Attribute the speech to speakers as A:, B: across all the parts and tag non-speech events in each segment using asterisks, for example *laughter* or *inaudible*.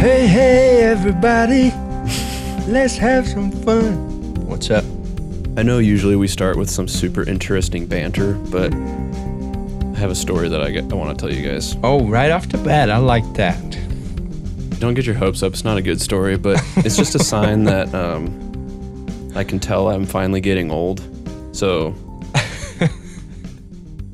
A: Hey, hey, everybody, let's have some fun. What's up?
B: I know usually we start with some super interesting banter, but I have a story that I, get, I want to tell you guys.
A: Oh, right off the bat, I like that.
B: Don't get your hopes up. It's not a good story, but it's just a *laughs* sign that um, I can tell I'm finally getting old. So, *laughs*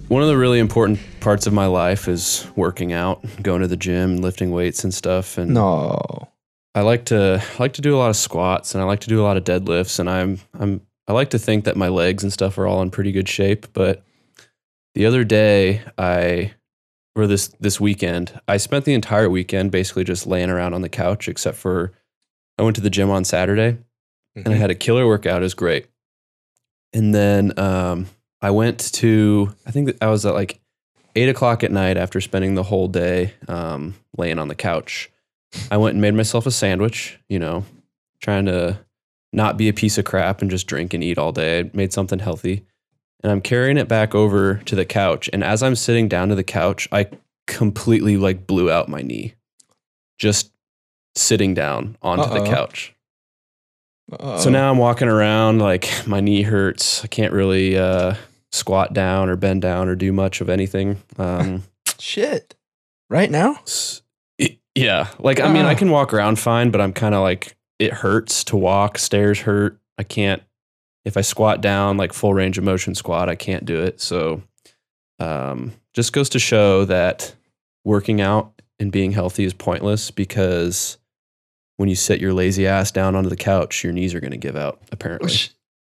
B: one of the really important parts of my life is working out, going to the gym, lifting weights and stuff. And
A: No.
B: I like to I like to do a lot of squats and I like to do a lot of deadlifts and I'm I'm I like to think that my legs and stuff are all in pretty good shape, but the other day I or this this weekend, I spent the entire weekend basically just laying around on the couch except for I went to the gym on Saturday and I had a killer workout. It was great. And then um, I went to I think I was at like eight o'clock at night after spending the whole day um, laying on the couch. I went and made myself a sandwich, you know, trying to not be a piece of crap and just drink and eat all day. I made something healthy. And I'm carrying it back over to the couch. And as I'm sitting down to the couch, I completely like blew out my knee just sitting down onto
A: Uh-oh.
B: the couch.
A: Uh-oh.
B: So now I'm walking around like my knee hurts. I can't really uh, squat down or bend down or do much of anything. Um,
A: shit. Right now?
B: it- yeah, like I mean, I
A: Ah.
B: can walk around fine, but I'm kind of like it hurts to walk. Stairs hurt. I can't. If I squat down, like full range of motion squat, I can't do it. So, um, just goes to show that working out and being healthy is pointless because when you sit your lazy ass down onto the couch, your knees are going to give out. Apparently.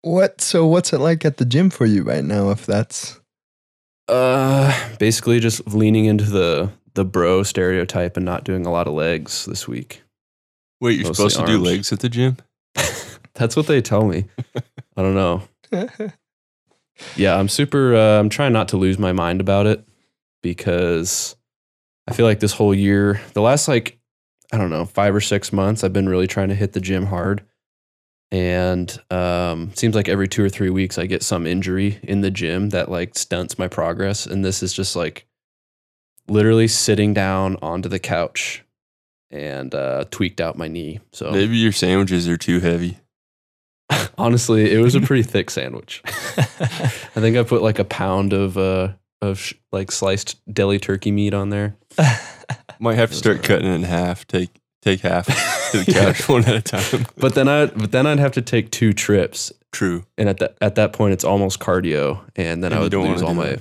A: Sh- What? So, what's it like at the gym for you right now? If that's
B: Uh, basically just leaning into the the bro stereotype and not doing a lot of legs this week.
C: Wait, you're
B: Mostly
C: supposed to do legs at the gym? *laughs*
B: That's what they tell me. I don't know. *laughs* Yeah, I'm super. Uh, I'm trying not to lose my mind about it because I feel like this whole year, the last like I don't know five or six months, I've been really trying to hit the gym hard, and um, seems like every two or three weeks I get some injury in the gym that like stunts my progress, and this is just like literally sitting down onto the couch and uh, tweaked out my knee. So
C: Maybe your sandwiches are too heavy. *laughs*
B: honestly, it was a *laughs* pretty thick sandwich. I think I put like a pound of uh of sh- like sliced deli turkey meat on there. *laughs*
C: Might have to start cutting it in half. Take take half *laughs* to the couch one at a time. *laughs*
B: But then I but then I'd have to take two trips,
C: True.
B: and at that at that point it's almost cardio, and then
C: And
B: I would lose all
C: do
B: my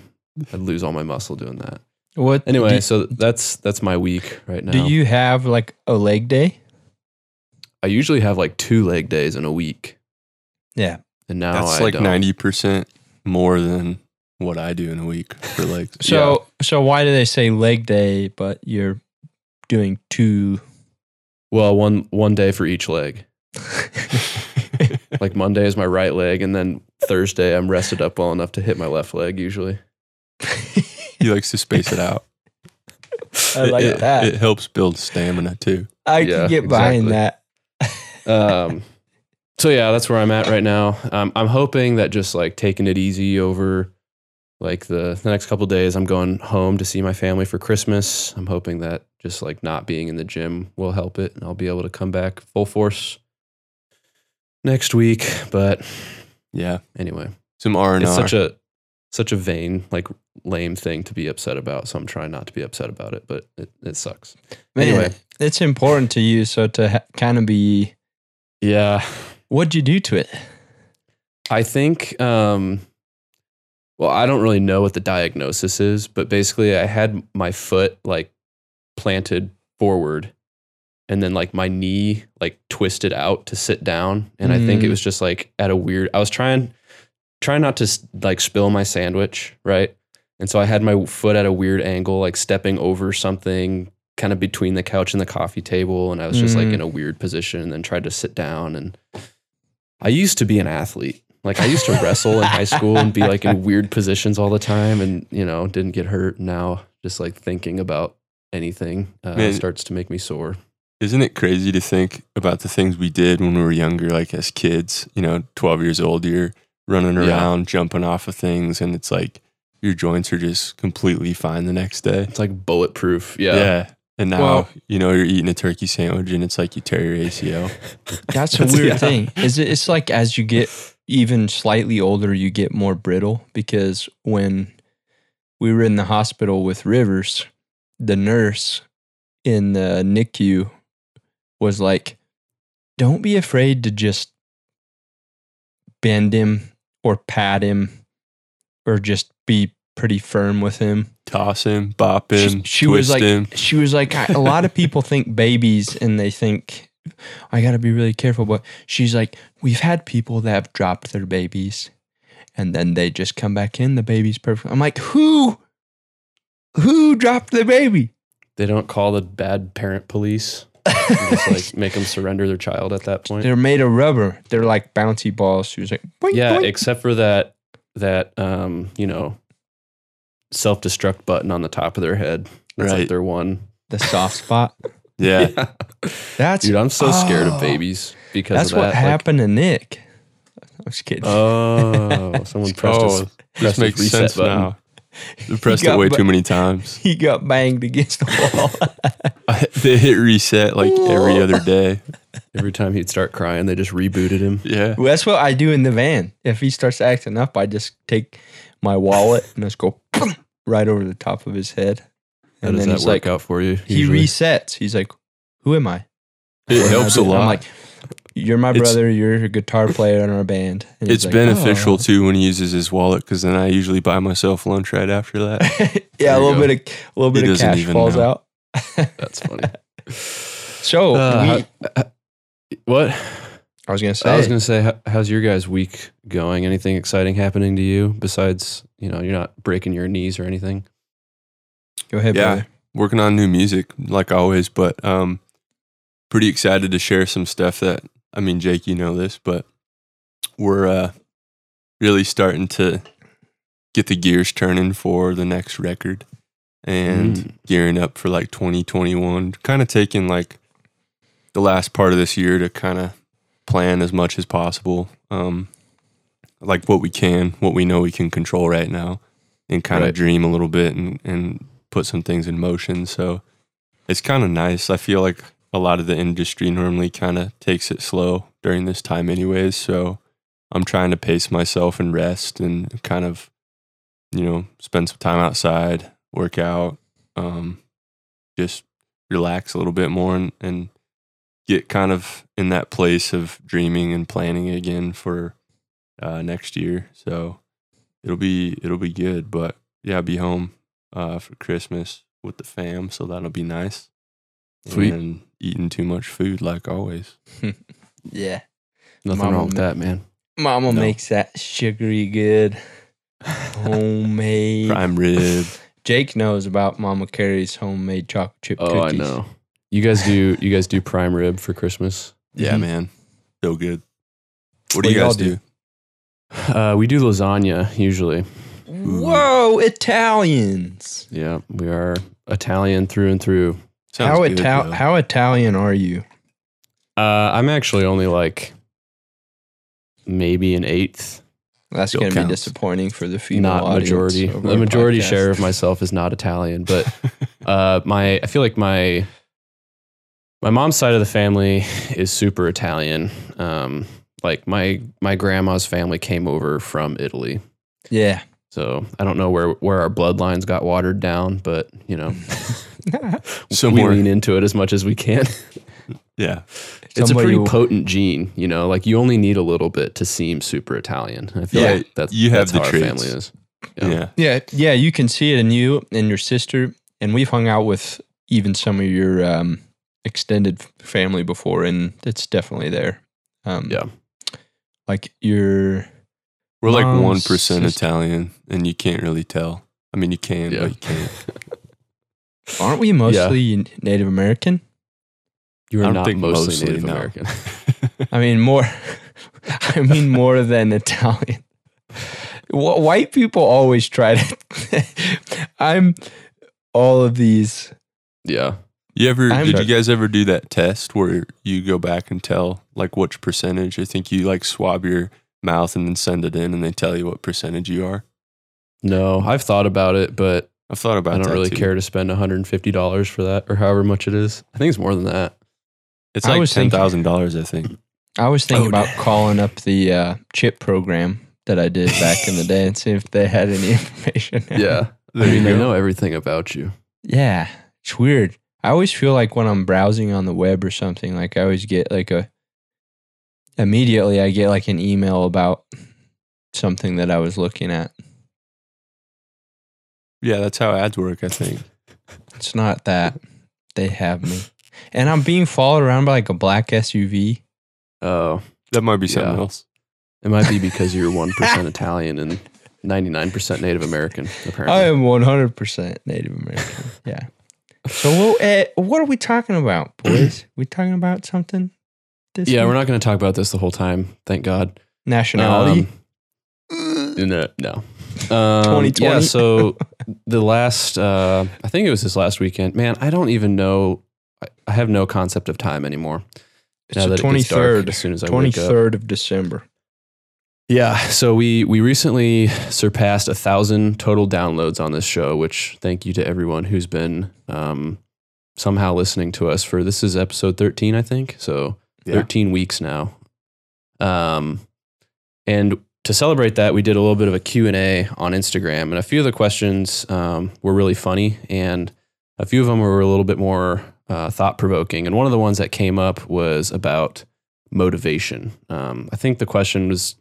B: I'd lose all my muscle doing that.
A: what?
B: Anyway,
A: do,
B: so that's that's my week right now.
A: do you have like a leg day?
B: I usually have like two leg days in a week,
A: Yeah.
B: and now
C: That's
B: I
C: like ninety percent more than what I do in a week for legs.
A: So, so why do they say leg day, but you're doing two?
B: Well, one one day for each leg. *laughs* Like Monday is my right leg, and then Thursday I'm rested up well enough to hit my left leg usually.
C: he likes to space it out.
A: I like
C: it, it-
A: that.
C: It helps build stamina too.
A: I
B: Yeah,
A: can get behind
B: exactly.
A: that.
B: um, so yeah, that's where I'm at right now. Um, I'm hoping that just like taking it easy over like the, the next couple days, I'm going home to see my family for Christmas. I'm hoping that just like not being in the gym will help it, and I'll be able to come back full force next week. But
C: Yeah.
B: anyway,
C: Some R and
B: it's such a such a vain, like lame thing to be upset about. So I'm trying not to be upset about it, but it, it sucks.
A: Man,
B: Anyway.
A: it's important to you. So to ha- kind of be,
B: Yeah,
A: what'd you do to it?
B: I think, um, well, I don't really know what the diagnosis is, but basically, I had my foot like planted forward and then like my knee like twisted out to sit down. And I think it
A: Mm.
B: was just like at a weird, I was trying, trying not to like spill my sandwich, right? And so I had my foot at a weird angle, like stepping over something kind of between the couch and the coffee table. And I was just like
A: Mm.
B: in a weird position and then tried to sit down. And I used to be an athlete. Like I used to wrestle in high school and be like in *laughs* weird positions all the time and, you know, didn't get hurt. Now just like thinking about anything uh,
C: Man.
B: starts to make me sore.
C: Isn't it crazy to think about the things we did when we were younger, like as kids, you know, 12 years old, you're running
B: Yeah.
C: around, jumping off of things, and it's like your joints are just completely fine the next day.
B: It's like bulletproof. Yeah.
C: Yeah. And now,
A: Well-
C: you know, you're eating a turkey sandwich and it's like you tear your ACL. *laughs*
A: That's a *laughs* weird
B: yeah.
A: thing. Is it? It's like as you get even slightly older, you get more brittle because when we were in the hospital with Rivers, the nurse in the NICU was like, "Don't be afraid to just bend him or pat him or just be pretty firm with him."
C: Toss him, bop him,
A: she, she was like
C: him.
A: she was like a lot of people think babies and they think i gotta be really careful but she's like we've had people that have dropped their babies and then they just come back in the baby's perfect i'm like who who dropped the baby
B: They don't call the bad parent police. just like *laughs* make them surrender their child at that point.
A: they're made of rubber they're like bouncy balls she was like boink,
B: yeah,
A: boink.
B: except for that that um, you know, self destruct button on the top of their head. That's
C: Right.
B: like their one.
A: the soft spot *laughs*
C: Yeah.
A: that's
B: Dude, I'm so scared
A: Oh.
B: of babies because
A: that's
B: of that.
A: what
B: Like,
A: happened to nick i'm just kidding
B: oh, *laughs* someone pressed
C: oh,
B: his,
C: this
B: pressed
C: makes
B: reset
C: sense
B: button.
C: now. They pressed it way
A: bu-
C: too many times. *laughs*
A: he got banged against the wall *laughs*
C: they hit reset like every other day.
B: Every time he'd start crying, they just rebooted him.
C: Yeah.
A: Well, that's what I do in the van. If he starts acting up, I just take my wallet and just go right over the top of his head.
B: How
A: And
B: does
A: then
B: that
A: he's
B: work
A: like,
B: out for you?
A: he
B: usually?
A: resets. He's like, "Who am I?"
C: It
A: What I
C: helps a lot.
A: I'm like, "You're my
C: It's-
A: brother. You're a guitar player in our band." And
C: it's
A: like,
C: beneficial
A: "Oh."
C: too when he uses his wallet because then I usually buy myself lunch right after that. *laughs*
A: yeah, a little
B: go.
A: bit of a little
C: He
A: bit of cash falls
C: know.
A: out.
B: That's funny. *laughs*
A: So
B: Uh,
A: we,
B: how- what?
A: I was gonna say,
B: I was gonna say, how, how's your guys' week going? Anything exciting happening to you besides you know you're not breaking your knees or anything?
A: Go ahead,
C: Yeah.
A: brother.
C: Working on new music like always, but um, pretty excited to share some stuff that I mean, Jake, you know this, but we're uh, really starting to get the gears turning for the next record and
B: Mm.
C: gearing up for like 2021. Kind of taking like the last part of this year to kind of plan as much as possible, um, like what we can, what we know we can control right now, and kind
B: Right.
C: of dream a little bit and and put some things in motion. So it's kind of nice. I feel like a lot of the industry normally kind of takes it slow during this time, anyways. So I'm trying to pace myself and rest and kind of, you know, spend some time outside, work out, um, just relax a little bit more and, and get kind of in that place of dreaming and planning again for uh, next year. So it'll be it'll be good. But yeah, be home uh, for Christmas with the fam, so that'll be nice.
B: Sweet.
C: And eating too much food like always. *laughs*
A: Yeah,
B: Nothing
A: Mama
B: wrong with that, man.
A: Mama
C: No.
A: makes that sugary good, *laughs* homemade.
C: Prime rib. *laughs*
A: Jake knows about Mama Carrie's homemade chocolate chip
B: Oh,
A: cookies.
B: I know. You guys do you guys do prime rib for Christmas?
C: Yeah,
A: Mhm.
C: man. So good. What,
A: What
C: do you
A: y'all
C: guys
A: do?
C: do?
B: Uh, we do lasagna usually.
A: Whoa, Italians!
B: Yeah, we are Italian through and through.
C: Sounds
A: how
C: good,
A: Ital-
C: though.
A: how Italian are you?
B: Uh, I'm actually only like maybe an eighth,
A: That's going to be disappointing for the female
B: not
A: audience
B: majority. The majority
A: podcast.
B: share of myself is not Italian, but *laughs* uh, my I feel like my my mom's side of the family is super Italian. Um, like my my grandma's family came over from Italy,
A: Yeah.
B: So I don't know where where our bloodlines got watered down, but you know so *laughs* we
C: Somewhere.
B: lean into it as much as we can. *laughs*
C: yeah.
B: it's a pretty
A: will-
B: potent gene, you know. Like you only need a little bit to seem super Italian. I feel
C: Yeah,
B: like that's
C: you have
B: that's
C: the
B: how our family is.
C: Yeah.
B: Yeah.
A: Yeah, yeah, you can see it in you and your sister, and we've hung out with even some of your um, extended family before, and it's definitely there. Um,
B: Yeah.
A: like your
C: We're like
A: Mom's
C: 1%
A: sister-
C: Italian and you can't really tell. I mean, you can,
B: Yeah.
C: but you can't. *laughs*
A: aren't we mostly Native American?
B: You
C: I
B: are
C: don't
B: not
C: think
B: mostly,
C: mostly,
B: Native
C: no.
B: American. *laughs*
A: I mean, more. *laughs* I mean, more than Italian. White people always try to. I'm all of these.
B: yeah.
C: You ever
A: I'm-
C: did you guys ever do that test where you go back and tell like which percentage? I think you like swab your mouth and then send it in and they tell you what percentage you are.
B: No, I've thought about it, but
C: I've thought about
B: I don't really
C: too.
B: care to spend $150 for that or however much it is. I think it's more than that.
C: It's
A: I
C: like
A: was
C: ten
A: thinking-
C: thousand dollars, I think. *clears throat*
A: I was thinking
B: Oh,
A: about
B: damn.
A: calling up the uh, chip program that I did back in the day and see if they had any *laughs* information. *laughs*
B: Yeah.
C: There
B: I mean,
C: you
B: they know everything about you.
A: Yeah, it's weird. I always feel like when I'm browsing on the web or something, like I always get like a immediately I get like an email about something that I was looking at.
C: Yeah, that's how ads work. I think.
A: It's not that they have me, and I'm being followed around by like a black SUV.
B: Oh,
C: That might be something
B: Yeah.
C: else.
B: it might be because you're 1% Italian and 99% Native American, apparently.
A: I am 100% Native American. Yeah. So what, uh, what are we talking about, boys? *clears throat* we talking about something? This
B: yeah,
A: week?
B: we're not going to talk about this the whole time. Thank God.
A: nationality.
B: Um, no, no. Um,
A: 2020.
B: Yeah, so *laughs* the last, uh, I think it was this last weekend. Man, I don't even know. I, I have no concept of time anymore.
A: it's the
B: it dark as soon as I
A: Twenty
B: wake up.
A: third of December.
B: Yeah, so we we recently surpassed a thousand total downloads on this show, which thank you to everyone who's been um, somehow listening to us for this is episode thirteen, I think. So
C: Yeah.
B: thirteen weeks now. Um, and to celebrate that, we did a little bit of a Q and A on Instagram, and a few of the questions um, were really funny, and a few of them were a little bit more uh, thought provoking. And one of the ones that came up was about motivation. Um, I think the question was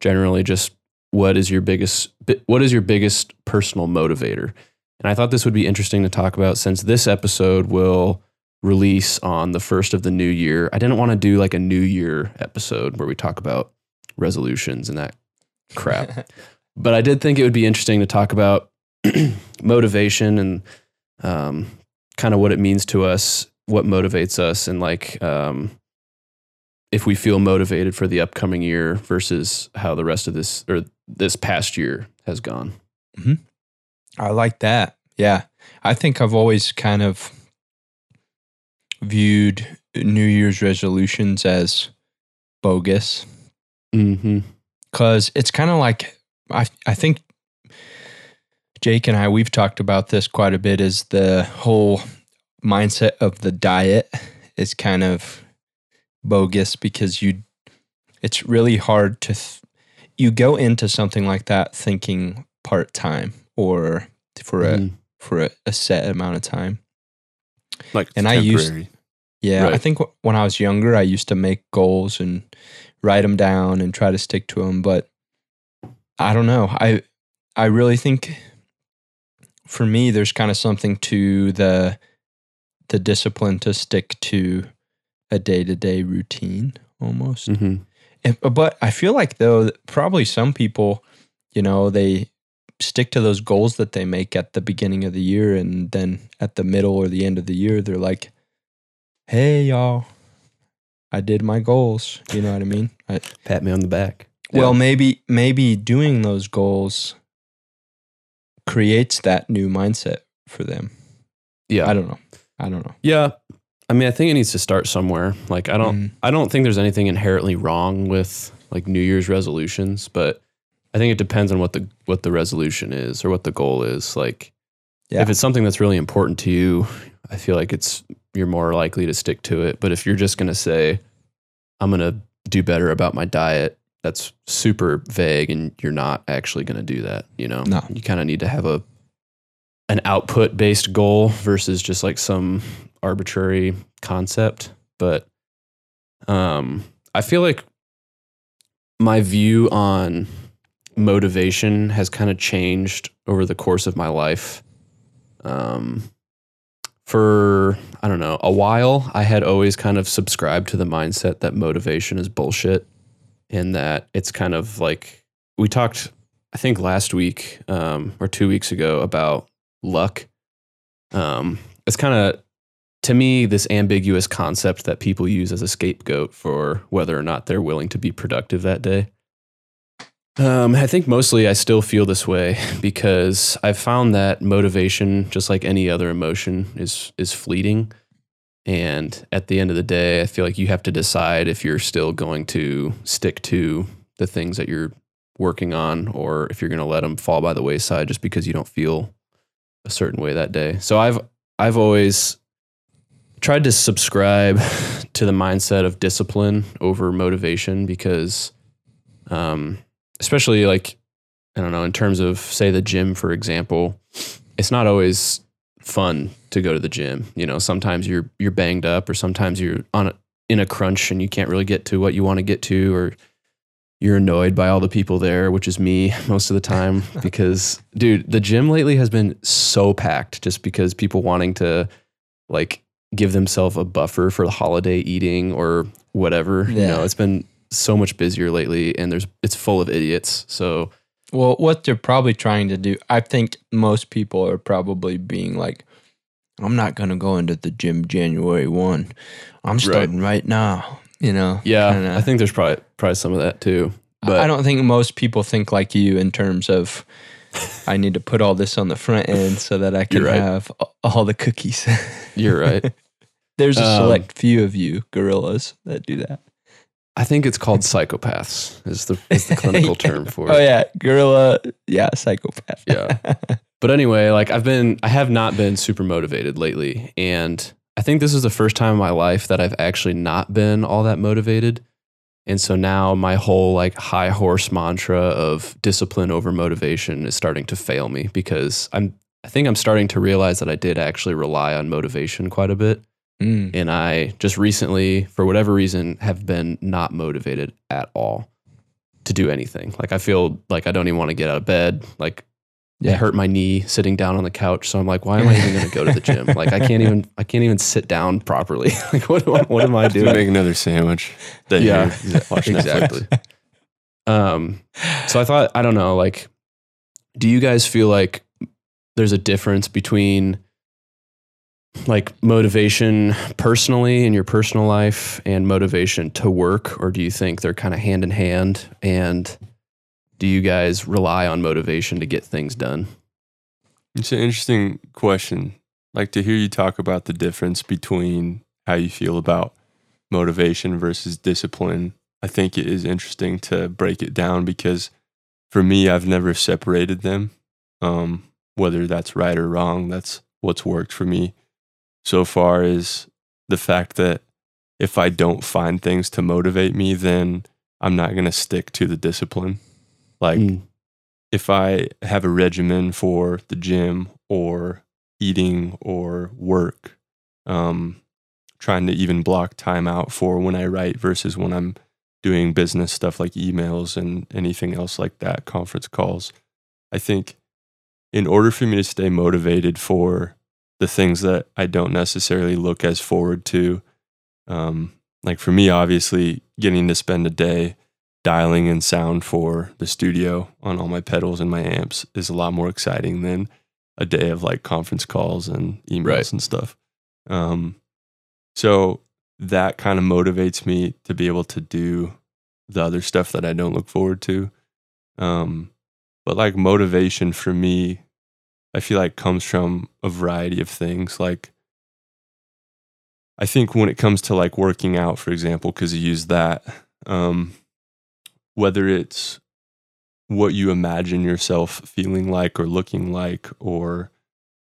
B: generally just what is your biggest what is your biggest personal motivator and i thought this would be interesting to talk about since this episode will release on the first of the new year i didn't want to do like a new year episode where we talk about resolutions and that crap *laughs* but i did think it would be interesting to talk about *clears throat* motivation and um, kind of what it means to us what motivates us and like um, if we feel motivated for the upcoming year versus how the rest of this or this past year has gone.
A: I like that. Yeah. I think I've always kind of viewed New Year's resolutions as bogus
B: Mm-hmm.
A: because it's kind of like I I think Jake and I we've talked about this quite a bit. Is the whole mindset of the diet is kind of bogus because you it's really hard to th- you go into something like that thinking part time or for a
B: Mm-hmm.
A: for a, a set amount of time.
C: Like
A: And I used-. Yeah, I think wh- when I was younger, I used to make goals and write them down and try to stick to them. But I don't know. I I really think for me, there's kind of something to the the discipline to stick to a day to day routine almost.
B: Mm-hmm.
A: And- but I feel like though probably some people, you know, they stick to those goals that they make at the beginning of the year, and then at the middle or the end of the year, they're like, "Hey, y'all, I did my goals." You know what I mean? I,
B: Pat me on the back.
A: Well, maybe maybe doing those goals creates that new mindset for them.
B: yeah,
A: I don't know. I don't know.
B: yeah. I mean, I think it needs to start somewhere. Like, I don't,
A: Mm.
B: I don't think there's anything inherently wrong with like New Year's resolutions, but I think it depends on what the what the resolution is or what the goal is. Like,
A: Yeah.
B: if it's something that's really important to you, I feel like it's you're more likely to stick to it. But if you're just gonna say, I'm gonna do better about my diet, that's super vague, and you're not actually gonna do that. You know,
A: No.
B: you kind of need to have a an output based goal versus just like some arbitrary concept. But um, I feel like my view on motivation has kind of changed over the course of my life. Um, for I don't know a while, I had always kind of subscribed to the mindset that motivation is bullshit, and that it's kind of like we talked, I think last week um, or two weeks ago about luck. Um, it's kind of to me this ambiguous concept that people use as a scapegoat for whether or not they're willing to be productive that day. Um, I think mostly I still feel this way because I've found that motivation, just like any other emotion, is is fleeting. And at the end of the day, I feel like you have to decide if you're still going to stick to the things that you're working on, or if you're going to let them fall by the wayside just because you don't feel a certain way that day. So I've I've always tried to subscribe *laughs* to the mindset of discipline over motivation because um especially like I don't know, in terms of say the gym for example, it's not always fun to go to the gym. You know, sometimes you're you're banged up or sometimes you're on a, in a crunch and you can't really get to what you want to get to or you're annoyed by all the people there, which is me *laughs* most of the time *laughs* because dude, the gym lately has been so packed just because people wanting to like give themselves a buffer for the holiday eating or whatever. You know,
A: Yeah.
B: it's been so much busier lately and there's it's full of idiots. So
A: Well, what they're probably trying to do, I think most people are probably being like, I'm not going to go into the gym January 1. I'm starting right, now. You know?
B: yeah,
A: kinda-
B: I think there's probably probably some of that too. But
A: I don't think most people think like you in terms of, I need to put all this on the front end so that I *laughs* can
B: right.
A: have all the cookies.
B: you're right. *laughs*
A: There's a
B: Um,
A: select few of you gorillas that do that.
B: I think it's called psychopaths is the is the clinical *laughs* term for it.
A: Oh, yeah. Gorilla. Yeah. Psychopath.
B: Yeah. *laughs* But anyway, like I've been, I have not been super motivated lately. And I think this is the first time in my life that I've actually not been all that motivated. And so now my whole like high horse mantra of discipline over motivation is starting to fail me because I'm, I think I'm starting to realize that I did actually rely on motivation quite a bit.
A: Mm.
B: And I just recently, for whatever reason, have been not motivated at all to do anything. Like I feel like I don't even want to get out of bed. Like I hurt my knee sitting down on the couch. So I'm like, why am I even going to go to the gym? *laughs* Like I can't even, I can't even sit down properly. *laughs* like what, what, what am I
C: Do
B: doing?
C: make another sandwich. Then
B: Yeah,
C: yeah, watch
B: exactly. Um, so I thought, I don't know, like, do you guys feel like there's a difference between like motivation personally in your personal life and motivation to work? Or do you think they're kind of hand in hand? And do you guys rely on motivation to get things done?
C: It's an interesting question. Like to hear you talk about the difference between how you feel about motivation versus discipline. I think it is interesting to break it down because for me, I've never separated them. Um, whether that's right or wrong, that's what's worked for me so far is the fact that if I don't find things to motivate me, then I'm not going to stick to the discipline. Like,
B: Mm.
C: if I have a regimen for the gym or eating or work, um, trying to even block time out for when I write versus when I'm doing business stuff like emails and anything else like that, conference calls. I think in order for me to stay motivated for the things that I don't necessarily look as forward to, um, like for me, obviously, getting to spend a day dialing in sound for the studio on all my pedals and my amps is a lot more exciting than a day of like conference calls and emails
B: Right.
C: and stuff. Um, so that kind of motivates me to be able to do the other stuff that I don't look forward to. Um, but like motivation for me, I feel like comes from a variety of things. Like, I think when it comes to like working out, for example, because you use that, um, whether it's what you imagine yourself feeling like or looking like, or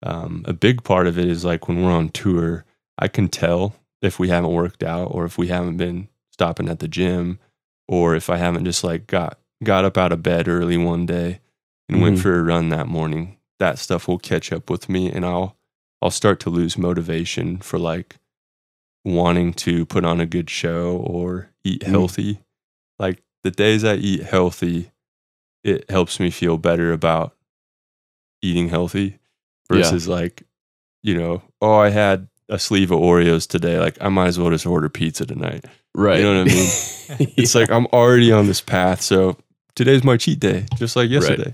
C: um, a big part of it is like when we're on tour, I can tell if we haven't worked out or if we haven't been stopping at the gym or if I haven't just like got got up out of bed early one day and went
B: Mhm.
C: for a run that morning. That stuff will catch up with me and I'll I'll start to lose motivation for like wanting to put on a good show or eat
B: Mm.
C: healthy. Like the days I eat healthy, it helps me feel better about eating healthy
B: Yeah.
C: versus like, you know, oh, I had a sleeve of Oreos today. Like I might as well just order pizza tonight.
B: Right.
C: You know what I mean? *laughs* It's like I'm already on this path. So today's my cheat day, just like yesterday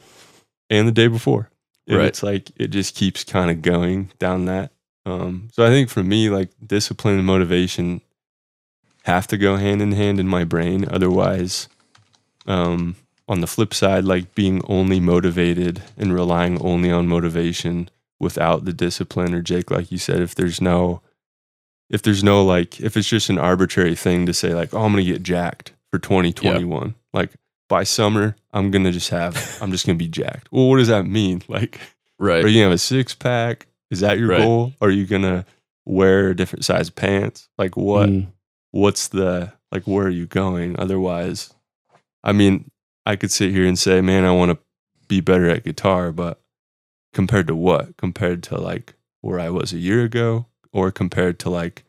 C: and the day before. And
B: Right.
C: it's like it just keeps kind of going down that. Um, so I think for me, like discipline and motivation have to go hand in hand in my brain. Otherwise, um, on the flip side, like being only motivated and relying only on motivation without the discipline, or Jake, like you said, if there's no, if there's no like, if it's just an arbitrary thing to say like, oh, I'm gonna get jacked for 2021, like by summer, I'm gonna just have, *laughs* I'm just gonna be jacked. Well, what does that mean? *laughs* Like,
B: Right.
C: Are you gonna have a six pack? Is that your
B: Right.
C: goal? Are you gonna wear a different size pants? Like what?
B: Mm,
C: What's the like? Where are you going? Otherwise, I mean, I could sit here and say, man, I want to be better at guitar, but compared to what? Compared to like where I was a year ago, or compared to like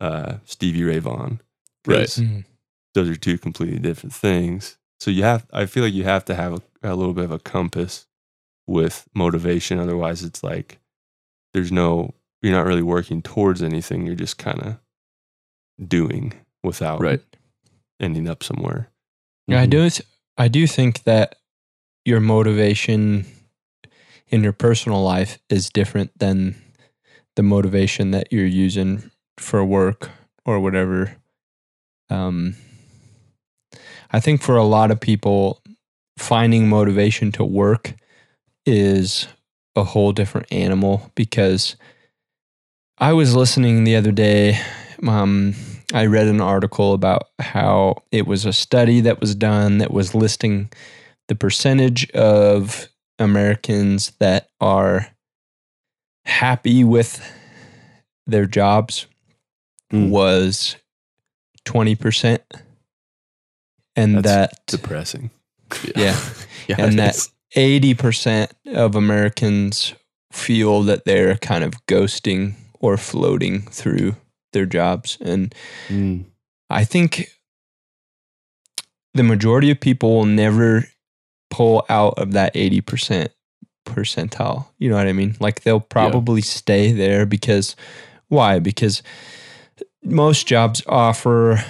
C: uh, Stevie Ray Vaughan? 'Cause
A: Mm.
C: those are two completely different things. So you have, I feel like you have to have a, a little bit of a compass with motivation. Otherwise, it's like there's no, you're not really working towards anything. You're just kind of doing without
B: Right.
C: ending up somewhere.
A: Yeah, I
B: mhm.
A: do. I do think that your motivation in your personal life is different than the motivation that you're using for work or whatever. Um, I think for a lot of people, finding motivation to work is a whole different animal because I was listening the other day. Um, I read an article about how it was a study that was done that was listing the percentage of Americans that are happy with their jobs
B: Mm.
A: was 20%. And
C: That's
A: that
C: Depressing. *laughs*
A: Yeah. *laughs*
B: yeah.
A: And
B: it
A: that-
B: is.
A: 80% of Americans feel that they're kind of ghosting or floating through their jobs. And
B: Mm,
A: I think the majority of people will never pull out of that 80% percentile. You know what I mean? Like they'll probably stay there because why? Because most jobs offer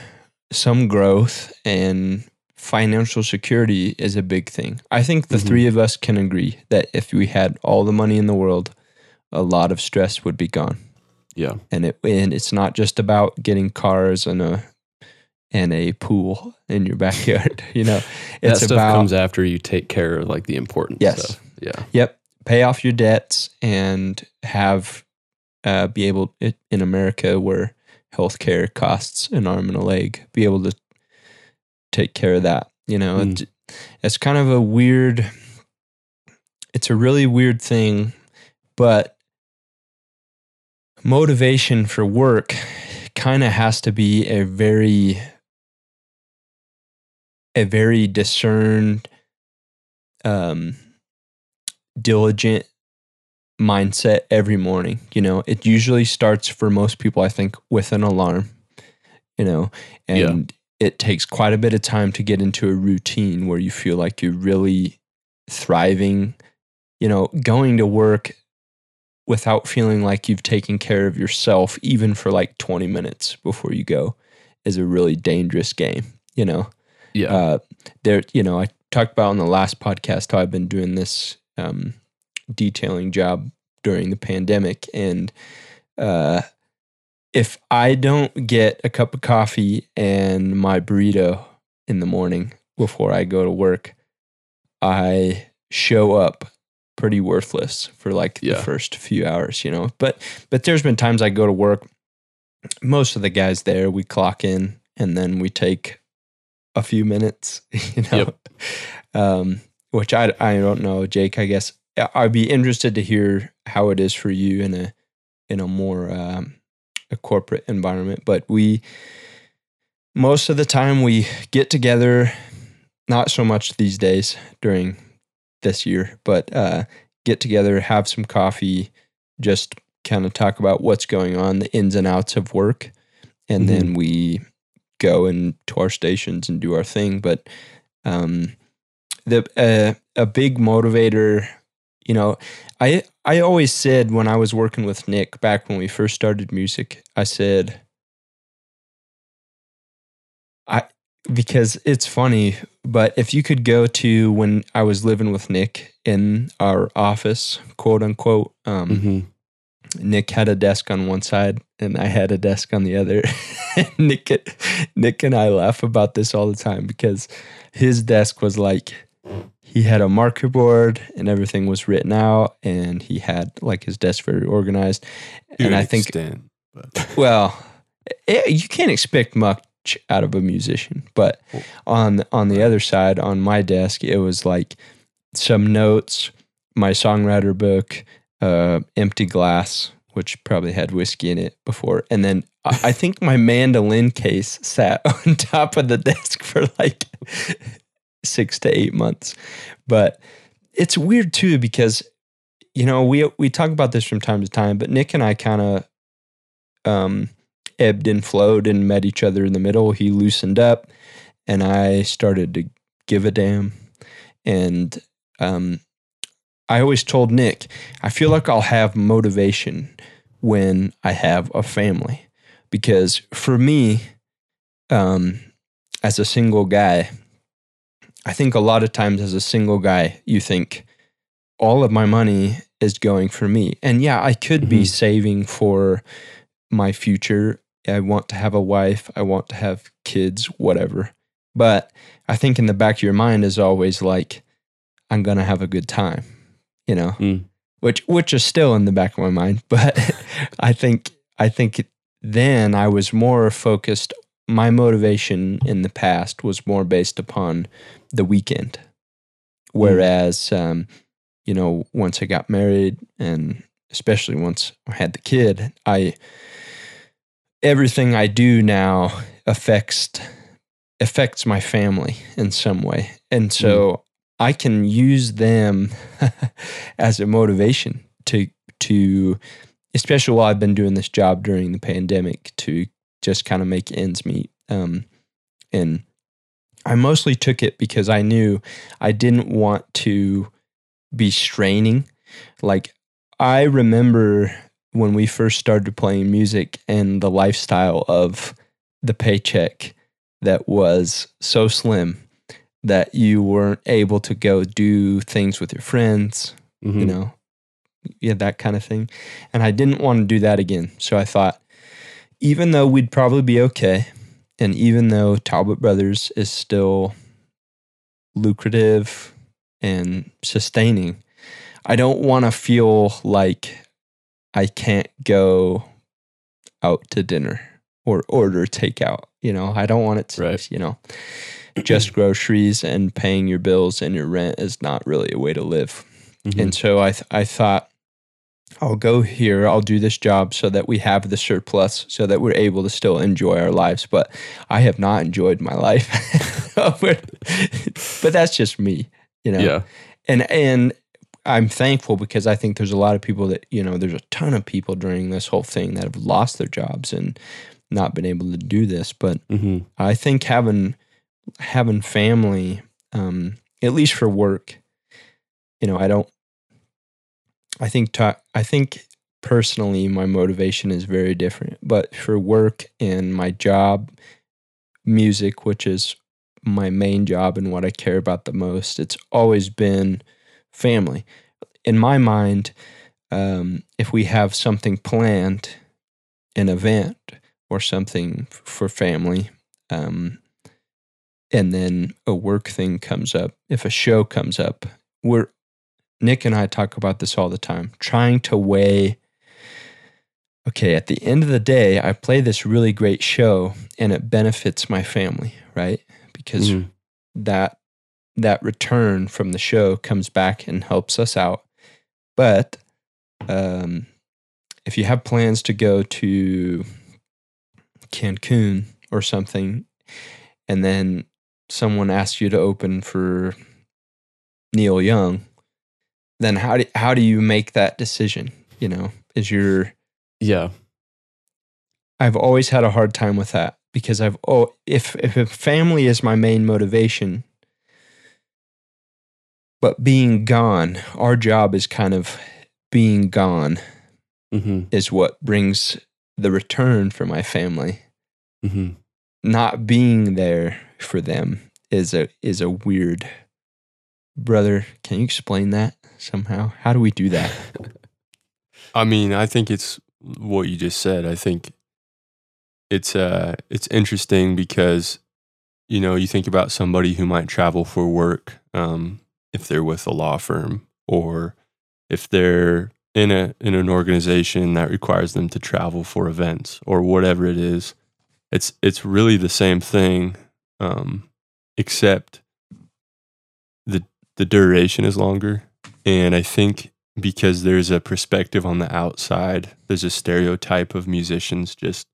A: some growth and financial security is a big thing. I think the
B: Mhm.
A: three of us can agree that if we had all the money in the world, a lot of stress would be gone
B: yeah.
A: and it and it's not just about getting cars and a and a pool in your *laughs* backyard. you know,
B: That stuff
A: about
B: comes after you take care of like the important
A: Yes.
B: stuff. Yeah.
A: yep, pay off your debts and have uh, be able it, in America where healthcare costs an arm and a leg, be able to take care of that. You know,
B: Mm.
A: it, it's kind of a weird. It's a really weird thing, but motivation for work kind of has to be a very a very discerned um diligent mindset every morning you know it usually starts for most people i think with an alarm you know
B: Yeah.
A: and it takes quite a bit of time to get into a routine where you feel like you're really thriving you know going to work without feeling like you've taken care of yourself even for like 20 minutes before you go is a really dangerous game you know
B: Yeah.
A: uh, there, you know, I talked about on the last podcast how I've been doing this um, detailing job during the pandemic, and uh, if I don't get a cup of coffee and my burrito in the morning before I go to work, I show up pretty worthless for like
B: Yeah.
A: the first few hours, you know. But but there's been times I go to work. Most of the guys there, we clock in and then we take a few minutes, *laughs* you know.
B: Yep.
A: Um, which I I don't know, Jake. I guess I'd be interested to hear how it is for you in a in a more um, a corporate environment. But we most of the time we get together, not so much these days during this year, but uh, get together, have some coffee, just kind of talk about what's going on, the ins and outs of work, and then we go and to our stations and do our thing. But um, the uh, a big motivator, you know, I I always said when I was working with Nick back when we first started music, I said, I because it's funny, but if you could go to when I was living with Nick in our office, quote unquote, um,
B: hmm
A: Nick had a desk on one side and I had a desk on the other. *laughs* Nick, Nick and I laugh about this all the time because his desk was like he had a marker board and everything was written out and he had like his desk very organized.
C: To
A: and
C: an
A: I think,
C: extent, *laughs*
A: well, eh, you can't expect much out of a musician, but on on the other side, on my desk, it was like some notes, my songwriter book, uh, Empty Glass, which probably had whiskey in it before, and then I think my mandolin case sat *laughs* on top of the desk for like six to eight months. But it's weird too because you know we we talk about this from time to time, but Nick and I kind of um, ebbed and flowed and met each other in the middle. He loosened up, and I started to give a damn. And um, I always told Nick, I feel like I'll have motivation when I have a family, because for me, um, as a single guy, I think a lot of times as a single guy, you think all of my money is going for me. And yeah, I could be
B: Mhm.
A: saving for my future. I want to have a wife, I want to have kids, whatever. But I think in the back of your mind is always like, I'm going to have a good time, you know?
B: Mm.
A: Which which is still in the back of my mind, *laughs* but I think I think then I was more focused my motivation in the past was more based upon the weekend. Whereas, um, you know, once I got married and especially once I had the kid, I everything I do now affects affects my family in some way. And so I can use them *laughs* as a motivation to to especially while I've been doing this job during the pandemic to just kind of make ends meet. Um, and I mostly took it because I knew I didn't want to be straining. Like I remember when we first started playing music and the lifestyle of the paycheck that was so slim that you weren't able to go do things with your friends, you
B: Mhm.
A: know, yeah, that kind of thing. And I didn't want to do that again. So I thought, even though we'd probably be okay, and even though Talbot Brothers is still lucrative and sustaining, I don't want to feel like I can't go out to dinner or order takeout. You know, I don't want it to,
B: Right.
A: you know, just *clears throat* groceries and paying your bills and your rent is not really a way to live.
B: Mhm.
A: And so I, th- I thought, I'll go here, I'll do this job so that we have the surplus, so that we're able to still enjoy our lives. But I have not enjoyed my life. *laughs* but that's just me, you know.
B: yeah.
A: And and I'm thankful because I think there's a lot of people that, you know, there's a ton of people during this whole thing that have lost their jobs and not been able to do this. But
B: hmm
A: I think having having family, um, at least for work, you know, I don't. I think I think personally, my motivation is very different. But for work and my job, music, which is my main job and what I care about the most, it's always been family. In my mind, um, if we have something planned, an event or something f- for family, um, and then a work thing comes up, if a show comes up, we're Nick and I talk about this all the time, trying to weigh. Okay, at the end of the day, I play this really great show and it benefits my family, right? Because
B: Mhm.
A: that that return from the show comes back and helps us out. But um, if you have plans to go to Cancun or something, and then someone asks you to open for Neil Young, then how do how do you make that decision? You know, is your
B: Yeah.
A: I've always had a hard time with that because I've oh if if a family is my main motivation, but being gone, our job is kind of being gone
B: hmm
A: is what brings the return for my family.
B: hmm
A: Not being there for them is a is a weird brother. Can you explain that somehow? How do we do that? *laughs*
C: I mean, I think it's what you just said. I think it's uh it's interesting because you know, you think about somebody who might travel for work um if they're with a law firm or if they're in a in an organization that requires them to travel for events or whatever it is. It's it's really the same thing um except the the duration is longer And I think because there's a perspective on the outside, there's a stereotype of musicians just,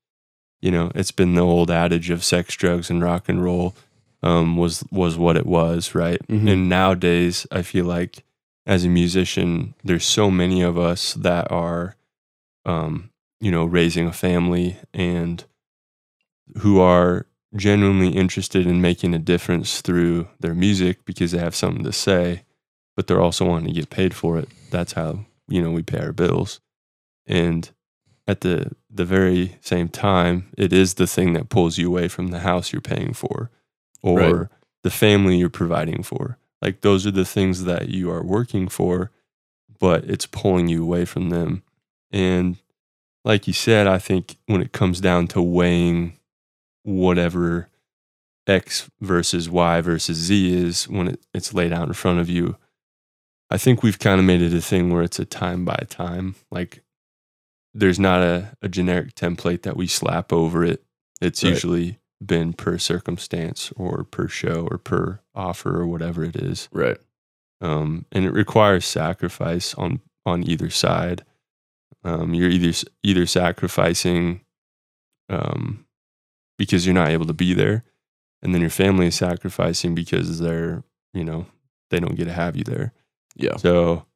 C: you know, it's been the old adage of sex, drugs, and rock and roll um, was was what it was, right?
B: Mhm.
C: And nowadays, I feel like as a musician, there's so many of us that are, um, you know, raising a family and who are genuinely interested in making a difference through their music because they have something to say, but they're also wanting to get paid for it. That's how you know we pay our bills, and at the the very same time, it is the thing that pulls you away from the house you're paying for, or
B: Right.
C: the family you're providing for. Like those are the things that you are working for, but it's pulling you away from them. And like you said, I think when it comes down to weighing whatever X versus Y versus Z is when it, it's laid out in front of you, I think we've kind of made it a thing where it's a time by time. Like there's not a, a generic template that we slap over it. It's
B: Right.
C: usually been per circumstance or per show or per offer or whatever it is
B: Right.
C: um, and it requires sacrifice on on either side. Um, you're either either sacrificing um, because you're not able to be there, and then your family is sacrificing because they're you know they don't get to have you there.
B: Yeah.
C: So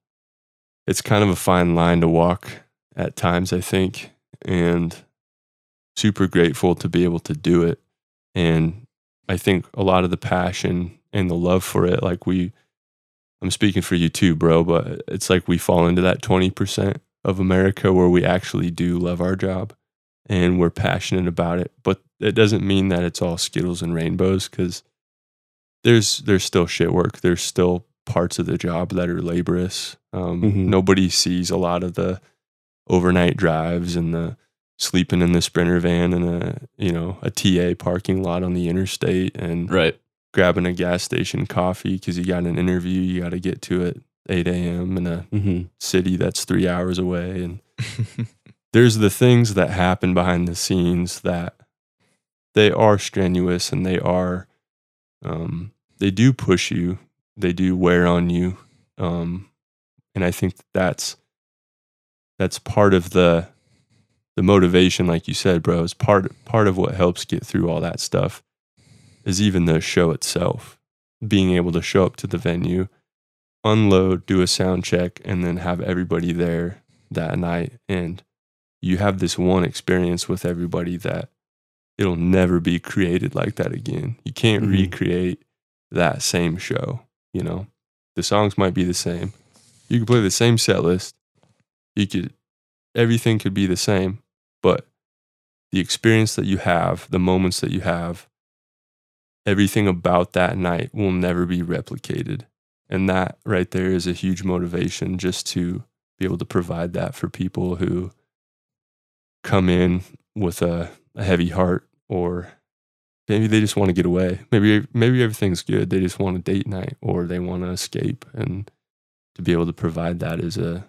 C: it's kind of a fine line to walk at times, I think, and super grateful to be able to do it. And I think a lot of the passion and the love for it, like we, I'm speaking for you too, bro, but it's like we fall into that 20% of America where we actually do love our job and we're passionate about it. But it doesn't mean that it's all Skittles and rainbows because there's, there's still shit work. There's still parts of the job that are laborious. Um,
B: Mhm.
C: Nobody sees a lot of the overnight drives and the sleeping in the sprinter van in a you know a TA parking lot on the interstate and
B: Right.
C: grabbing a gas station coffee because you got an interview you got to get to at 8 a.m. in a
B: Mm-hmm.
C: city that's three hours away and *laughs* there's the things that happen behind the scenes that they are strenuous and they are um, they do push you they do wear on you. Um, and i think that's that's part of the the motivation like you said bro is part part of what helps get through all that stuff is even the show itself. Being able to show up to the venue unload do a sound check and then have everybody there that night. And you have this one experience with everybody that it'll never be created like that again. You can't
B: Mhm.
C: recreate that same show you know the songs might be the same. You could play the same set list. You could everything could be the same but the experience that you have the moments that you have everything about that night will never be replicated. And that right there is a huge motivation just to be able to provide that for people who come in with a, a heavy heart or maybe they just want to get away. Maybe maybe everything's good. They just want a date night or they want to escape and to be able to provide that is a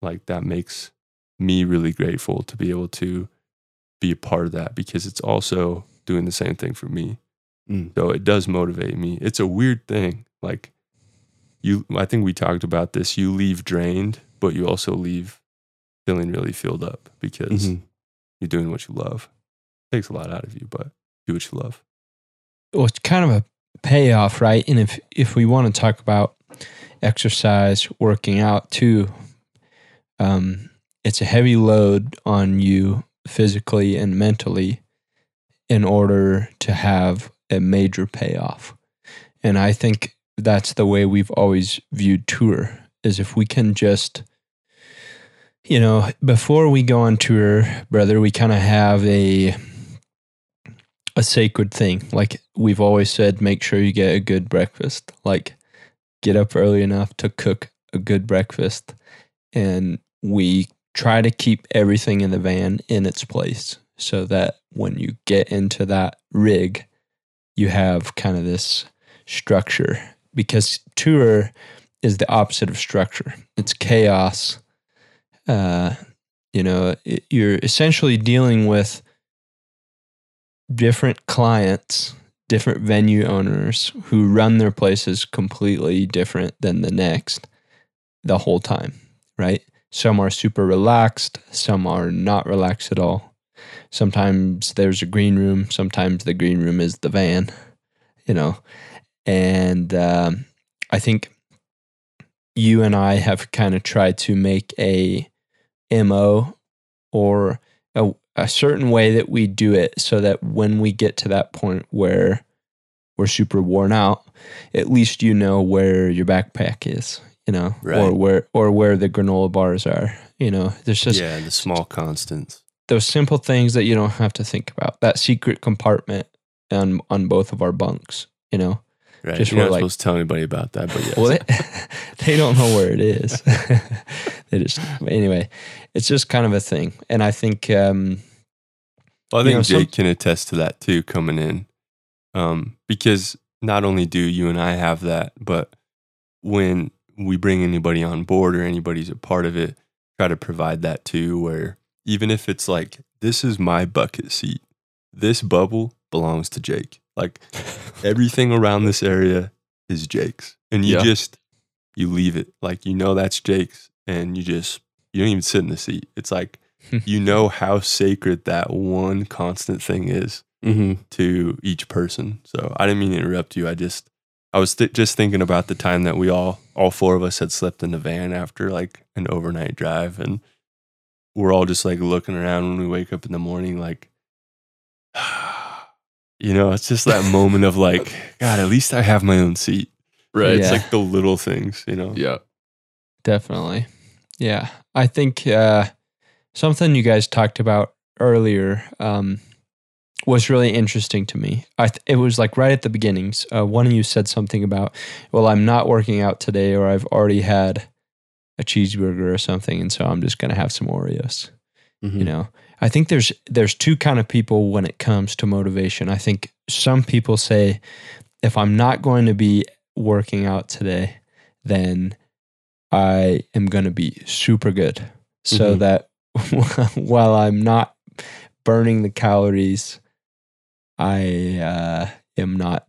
C: like that makes me really grateful to be able to be a part of that because it's also doing the same thing for me.
B: Mm.
C: so it does motivate me. It's a weird thing. Like you i think we talked about this. You leave drained but you also leave feeling really filled up because
B: Mhm.
C: you're doing what you love. It takes a lot out of you but do what you love
A: well, it's kind of a payoff, right? And if if we want to talk about exercise, working out too, um, it's a heavy load on you physically and mentally in order to have a major payoff. And I think that's the way we've always viewed tour is if we can just you know, before we go on tour, brother, we kind of have a a sacred thing. Like we've always said, make sure you get a good breakfast. Like get up early enough to cook a good breakfast. And we try to keep everything in the van in its place so that when you get into that rig, you have kind of this structure because tour is the opposite of structure. It's chaos. Uh, you know, it, you're essentially dealing with different clients, different venue owners who run their places completely different than the next. the whole time, right? Some are super relaxed, some are not relaxed at all. Sometimes there's a green room, sometimes the green room is the van, you know. And um, I think you and I have kind of tried to make a MO or a, a certain way that we do it so that when we get to that point where we're super worn out, at least you know where your backpack is, you know, or where or where the granola bars are. You know, there's just
C: yeah, the small constants.
A: those simple things that you don't have to think about. That secret compartment on on both of our bunks, you know.
C: Right.
A: Just
C: You're not
A: like-
C: supposed to tell anybody about that, but yes.
A: Well, *laughs* they, they don't know where it is. *laughs* they just anyway, it's just kind of a thing, and I think um,
C: Well, I
A: You
C: think
A: know, some-
C: Jake can attest to that too, coming in, um, because not only do you and I have that, but when we bring anybody on board or anybody's a part of it, try to provide that too. Where even if it's like, this is my bucket seat, this bubble belongs to Jake. Like *laughs* everything around this area is Jake's, and you
B: Yeah.
C: just you leave it like you know that's Jake's, and you just you don't even sit in the seat. It's like *laughs* you know how sacred that one constant thing is
B: Mm-hmm.
C: to each person. So I didn't mean to interrupt you. I just I was th- just thinking about the time that we all all four of us had slept in the van after like an overnight drive, and we're all just like looking around when we wake up in the morning, like. *sighs* You know, it's just that moment of like, *laughs* God, at least I have my own seat.
B: Right.
C: It's like the little things, you know.
B: Yeah.
A: Definitely. Yeah. I think uh, something you guys talked about earlier um, was really interesting to me. I th- it was like right at the beginnings. Uh, one of you said something about, well, I'm not working out today, or I've already had a cheeseburger or something, and so I'm just going to have some Oreos.
B: Mhm.
A: You know, I think there's there's two kind of people when it comes to motivation. I think some people say, if I'm not going to be working out today, then I am going to be super good, so
B: Mhm.
A: that *laughs* while I'm not burning the calories, I uh, am not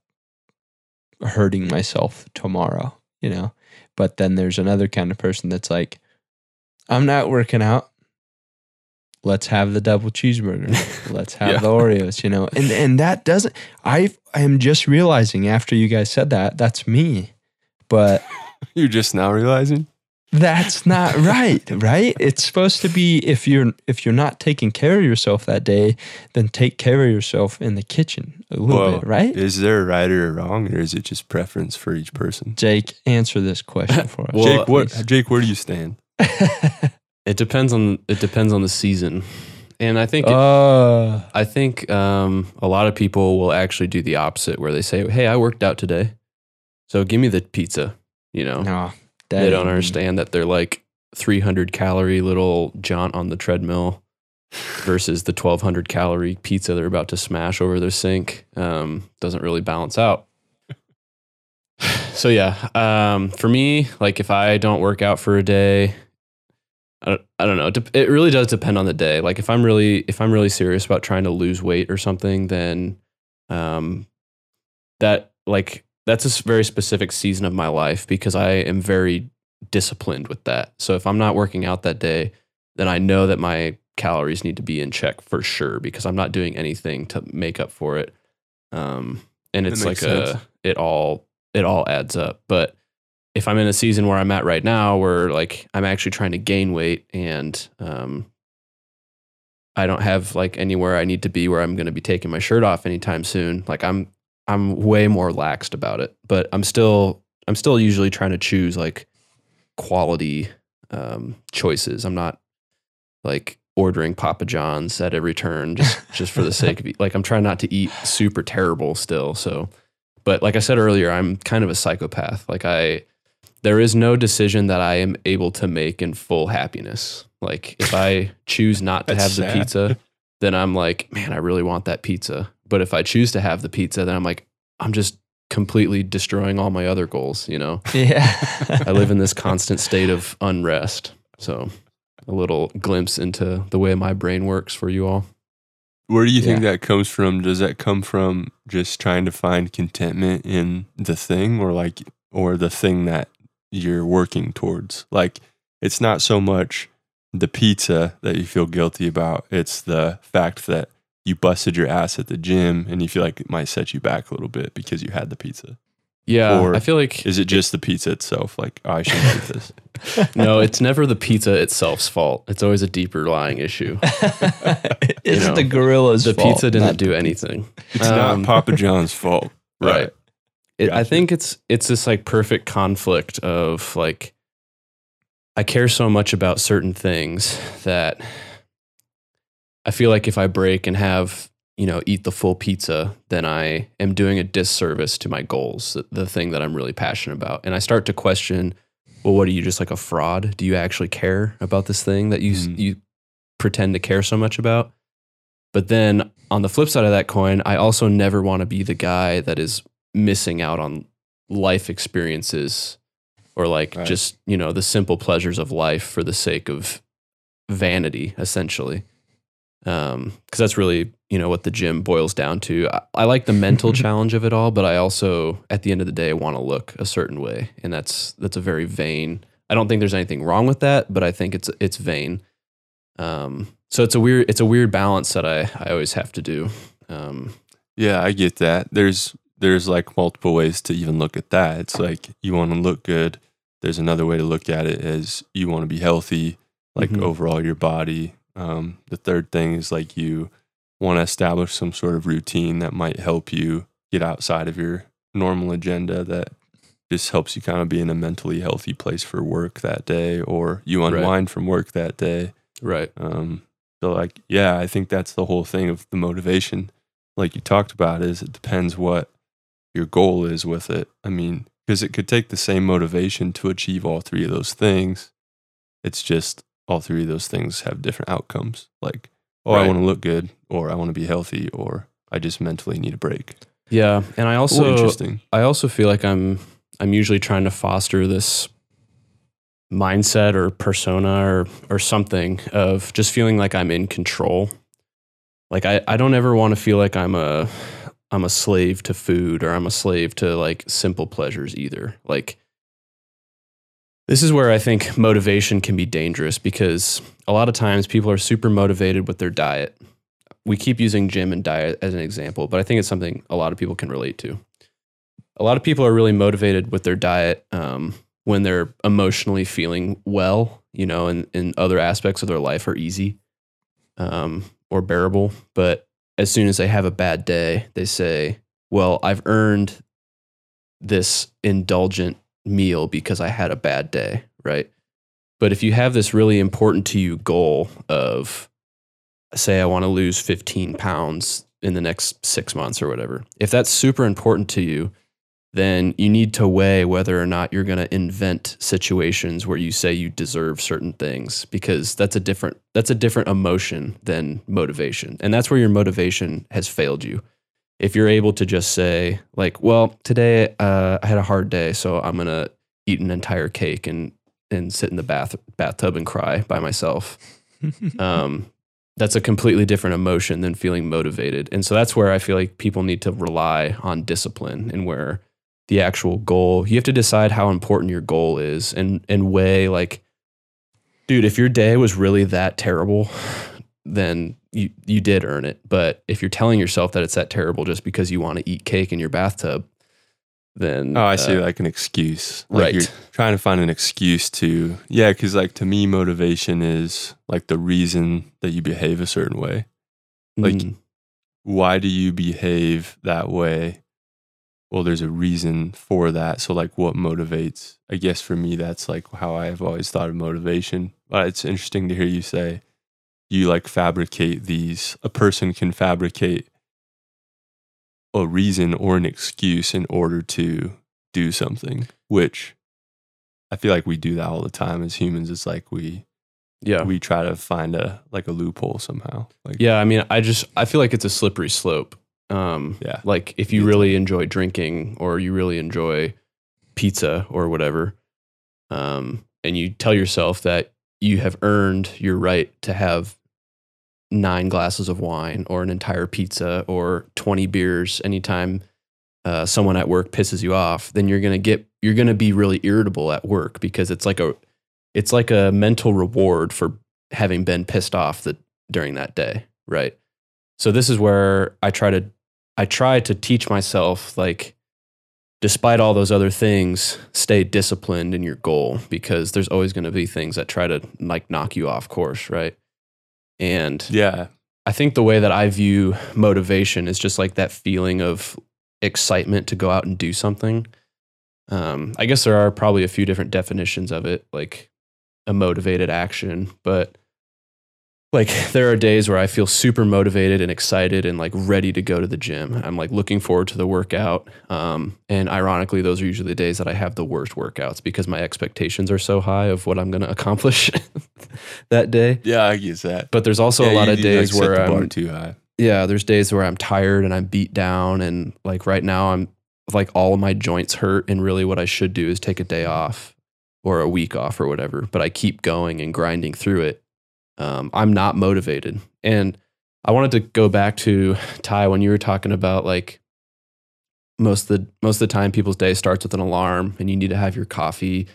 A: hurting myself tomorrow. You know, but then there's another kind of person that's like, I'm not working out let's have the double cheeseburger. *laughs* Let's have
B: Yeah.
A: the Oreos, you know. And and that doesn't I I am just realizing after you guys said that, that's me. But *laughs*
C: You're just now realizing.
A: That's not right, right? It's supposed to be if you're if you're not taking care of yourself that day, then take care of yourself in the kitchen a little
C: Well,
A: bit, right?
C: Is there a right or a wrong, or is it just preference for each person?
A: Jake, answer this question for us. *laughs*
B: Well,
C: Jake, what?
A: please.
C: Jake, where do you stand? *laughs*
B: It depends on it depends on the season, and I think it-
A: uh,
B: I think um, a lot of people will actually do the opposite, where they say, "Hey, I worked out today, so give me the pizza." You know,
A: no,
B: they don't understand that they're like 300 calorie little jaunt on the treadmill versus the 1200 calorie pizza they're about to smash over their sink. Um, doesn't really balance out. *sighs* So yeah, um, for me, like if I don't work out for a day, I don't, I don't know. It really does depend on the day. Like if I'm really if I'm really serious about trying to lose weight or something, then um, that like that's a very specific season of my life because I am very disciplined with that. So if I'm not working out that day, then I know that my calories need to be in check for sure because I'm not doing anything to make up for it. Um, and it's like
C: sense.
B: a it all it all adds up. But if I'm in a season where I'm at right now, where like I'm actually trying to gain weight and um, I don't have like anywhere I need to be where I'm going to be taking my shirt off anytime soon, like I'm I'm way more laxed about it. But I'm still I'm still usually trying to choose like quality um, choices. I'm not like ordering Papa John's at every turn just *laughs* just for the sake of like I'm trying not to eat super terrible still. So, but like I said earlier, I'm kind of a psychopath. Like I there is no decision that I am able to make in full happiness. Like if I choose not to have
C: That's
B: the pizza, then I'm like, man, I really want that pizza. But if I choose to have the pizza, then I'm like, I'm just completely destroying all my other goals, you know? *laughs*
A: yeah.
B: I live in this constant state of unrest. So, a little glimpse into the way my brain works for you all.
C: Where do you think that comes from? Does that come from just trying to find contentment in the thing, or like, or the thing that you're working towards. Like it's not so much the pizza that you feel guilty about, it's the fact that you busted your ass at the gym and you feel like it might set you back a little bit because you had the pizza.
B: Yeah,
C: Or
B: I feel like
C: Is it just the pizza itself? Like, oh, I shouldn't eat *laughs* this.
B: no, it's never the pizza itself's fault. It's always a deeper lying issue. *laughs*
A: it's
B: know,
A: the gorilla's
B: The
A: fault,
B: pizza didn't do anything.
C: It's
B: Um,
C: not Papa John's *laughs* fault.
B: right. It, I think it's it's this like perfect conflict of like I care so much about certain things that I feel like if I break and have you know eat the full pizza, then I am doing a disservice to my goals, the, the thing that I'm really passionate about, and I start to question, well, what are you just like a fraud? Do you actually care about this thing that you s
C: Mhm.
B: you pretend to care so much about? But then on the flip side of that coin, I also never want to be the guy that is missing out on life experiences or like
C: Right.
B: just, you know, the simple pleasures of life for the sake of vanity, essentially. Um, because that's really, you know, what the gym boils down to. I, I like the mental challenge of it all, but I also, at the end of the day, want to look a certain way, and that's that's a very vain. I don't think there's anything wrong with that, but I think it's it's vain. Um, so it's a weird it's a weird balance that I I always have to do. Um,
C: Yeah, I get that. There's there's like multiple ways to even look at that. It's like you want to look good. There's another way to look at it as you want to be healthy, like
B: Mhm.
C: overall your body. Um, the third thing is like you want to establish some sort of routine that might help you get outside of your normal agenda that just helps you kind of be in a mentally healthy place for work that day or you
B: Right.
C: unwind from work that day.
B: right.
C: Um, so like, yeah, I think that's the whole thing of the motivation, like you talked about, is it depends what your goal is with it. I mean, because it could take the same motivation to achieve all three of those things. It's just all three of those things have different outcomes. Like, oh, I want to look good, or I want to be healthy, or I just mentally need a break.
B: Yeah, and I also
C: interesting.
B: I also feel like I'm I'm usually trying to foster this mindset or persona or or something of just feeling like I'm in control. Like I, I don't ever want to feel like I'm a I'm a slave to food or I'm a slave to like simple pleasures either. Like this is where I think motivation can be dangerous because a lot of times people are super motivated with their diet. We keep using gym and diet as an example, but I think it's something a lot of people can relate to. A lot of people are really motivated with their diet um, when they're emotionally feeling well, you know, and, and other aspects of their life are easy um, or bearable. But as soon as they have a bad day, they say, Well, I've earned this indulgent meal because I had a bad day, right? But if you have this really important to you goal of, say, I want to lose 15 pounds in the next six months or whatever, if that's super important to you, then you need to weigh whether or not you're going to invent situations where you say you deserve certain things because that's a different that's a different emotion than motivation. And that's where your motivation has failed you. If you're able to just say like, well, today uh, I had a hard day, so I'm going to eat an entire cake and and sit in the bath bathtub and cry by myself. *laughs* Um, that's a completely different emotion than feeling motivated. And so that's where I feel like people need to rely on discipline and where the actual goal, you have to decide how important your goal is and and weigh like dude, if your day was really that terrible, then you you did earn it. But if you're telling yourself that it's that terrible just because you want to eat cake in your bathtub, then
C: Oh, I see
B: uh,
C: like an excuse. Like
B: right.
C: You're trying to find an excuse to, yeah, because like to me, motivation is like the reason that you behave a certain way. like-
B: mm,
C: Why do you behave that way? Well, there's a reason for that. So, like, what motivates? I guess for me, that's like how I've always thought of motivation. But it's interesting to hear you say you like fabricate these, a person can fabricate a reason or an excuse in order to do something, which I feel like we do that all the time as humans. It's like we
B: yeah.
C: we try to find a like a loophole somehow. Like
B: Yeah, I mean, I just I feel like it's a slippery slope. Um,
C: Yeah.
B: like if you really enjoy drinking or you really enjoy pizza or whatever, um, and you tell yourself that you have earned your right to have nine glasses of wine or an entire pizza or twenty beers anytime uh, someone at work pisses you off, then you're gonna get you're gonna be really irritable at work because it's like a it's like a mental reward for having been pissed off that during that day, right? So this is where I try to I try to teach myself like despite all those other things, stay disciplined in your goal because there's always going to be things that try to like knock you off course, right? And
C: Yeah.
B: I think the way that I view motivation is just like that feeling of excitement to go out and do something. Um, I guess there are probably a few different definitions of it, like a motivated action, but like there are days where I feel super motivated and excited and like ready to go to the gym. I'm like looking forward to the workout. Um, and ironically, those are usually the days that I have the worst workouts because my expectations are so high of what I'm going to accomplish *laughs* that day.
C: Yeah, I guess that.
B: But there's also
C: Yeah,
B: a lot
C: you-
B: of
C: like,
B: days where I'm
C: too high.
B: yeah, there's days where I'm tired and I'm beat down and like right now I'm like all of my joints hurt and really what I should do is take a day off or a week off or whatever, but I keep going and grinding through it. Um, I'm not motivated. And I wanted to go back to Ty when you were talking about like most the most of the time people's day starts with an alarm and you need to have your coffee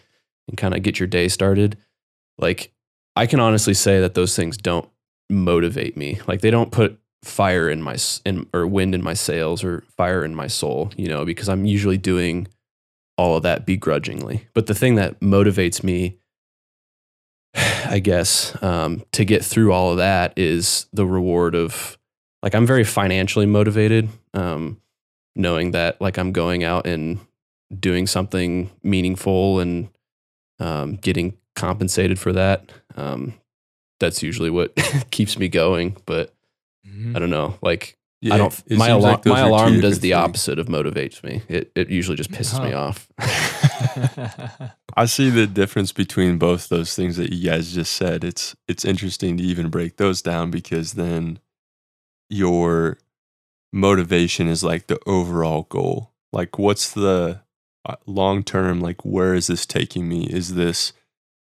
B: and kind of get your day started. Like I can honestly say that those things don't motivate me. Like they don't put fire in my in or wind in my sails or fire in my soul, you know, because I'm usually doing all of that begrudgingly. But the thing that motivates me *sighs* I guess um, to get through all of that is the reward of like I'm very financially motivated, um, knowing that like I'm going out and doing something meaningful and um, getting compensated for that. Um, that's usually what *laughs* keeps me going. But I don't know, like
C: Yeah,
B: I don't. My
C: like
B: my alarm does the opposite of motivates me. It it usually just pisses me off. *laughs* *laughs* *laughs*
C: I see the difference between both those things that you guys just said. It's it's interesting to even break those down because then your motivation is like the overall goal. Like what's the long term like where is this taking me? Is this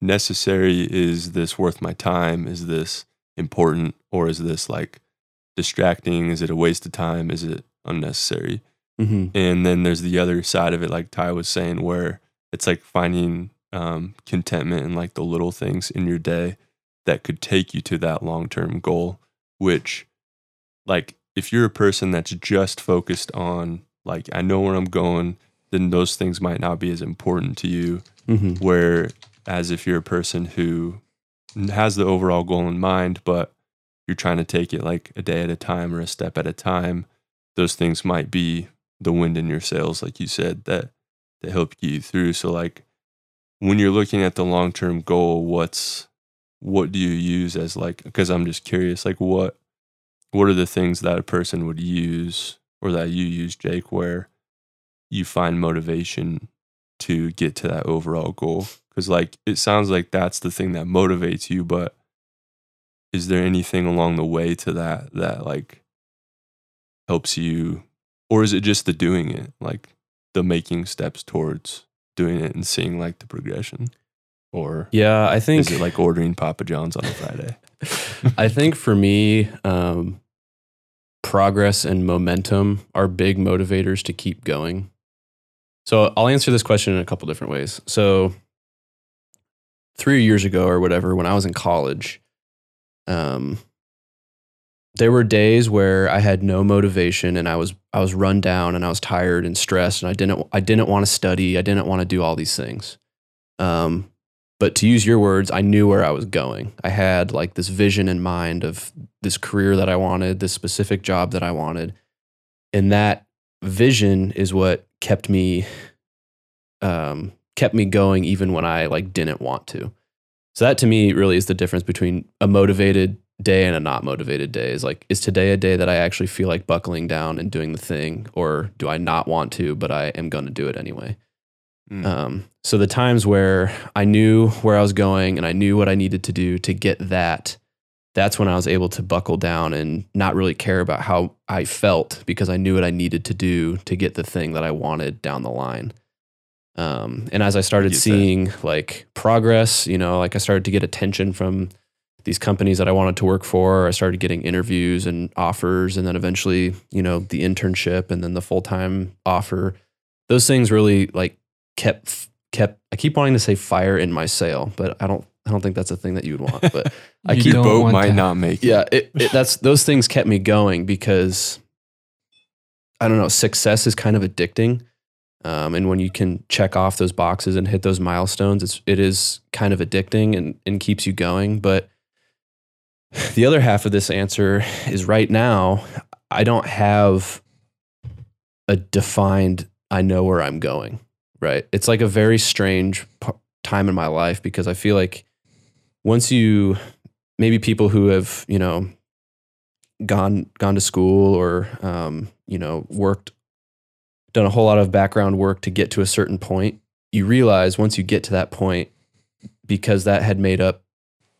C: necessary? Is this worth my time? Is this important or is this like distracting? Is it a waste of time? Is it unnecessary?
B: hmm
C: and then there's the other side of it like ty was saying where it's like finding um, contentment in like the little things in your day that could take you to that long-term goal which like if you're a person that's just focused on like i know where i'm going then those things might not be as important to you.
B: Hmm
C: where as if you're a person who has the overall goal in mind but you're trying to take it like a day at a time or a step at a time those things might be the wind in your sails like you said that that help get you through. So like when you're looking at the long-term goal what's what do you use as like because i'm just curious like what what are the things that a person would use or that you use jake where you find motivation to get to that overall goal? Because like it sounds like that's the thing that motivates you but is there anything along the way to that that like helps you or is it just the doing it? Like the making steps towards doing it and seeing like the progression or
B: Yeah, I think
C: is it like ordering papa john's on a friday *laughs*
B: I think for me, um, progress and momentum are big motivators to keep going. So I'll answer this question in a couple different ways. So three years ago or whatever, when I was in college, um, there were days where I had no motivation and I was I was run down and I was tired and stressed and I didn't I didn't want to study. I didn't want to do all these things. Um, but to use your words, I knew where I was going. I had like this vision in mind of this career that I wanted, this specific job that I wanted. And that vision is what kept me um kept me going even when I like didn't want to. So that to me really is the difference between a motivated day and a not motivated day. Is like is today a day that I actually feel like buckling down and doing the thing or do I not want to but I am going to do it anyway?
C: Mm.
B: Um, so the times where I knew where I was going and I knew what I needed to do to get that, that's when I was able to buckle down and not really care about how I felt because I knew what I needed to do to get the thing that I wanted down the line. Um, and as I started
C: get that.
B: seeing like progress, you know, like I started to get attention from these companies that I wanted to work for. I started getting interviews and offers, and then eventually, you know, the internship and then the full time offer. Those things really like kept kept. I keep wanting to say fire in my sail, but I don't. I don't think that's a thing that you would want. But *laughs* I keep
A: don't
C: boat
A: want
C: might
A: to-
C: not make it.
B: yeah, it, it, *laughs* that's those things kept me going because I don't know. Success is kind of addicting, um, and when you can check off those boxes and hit those milestones, it's it is kind of addicting and and keeps you going. But *sighs* the other half of this answer is right now I don't have a defined. I know where I'm going. Right. It's like a very strange time in my life because I feel like once you maybe people who have you know gone gone to school or um, you know worked done a whole lot of background work to get to a certain point you realize once you get to that point because that had made up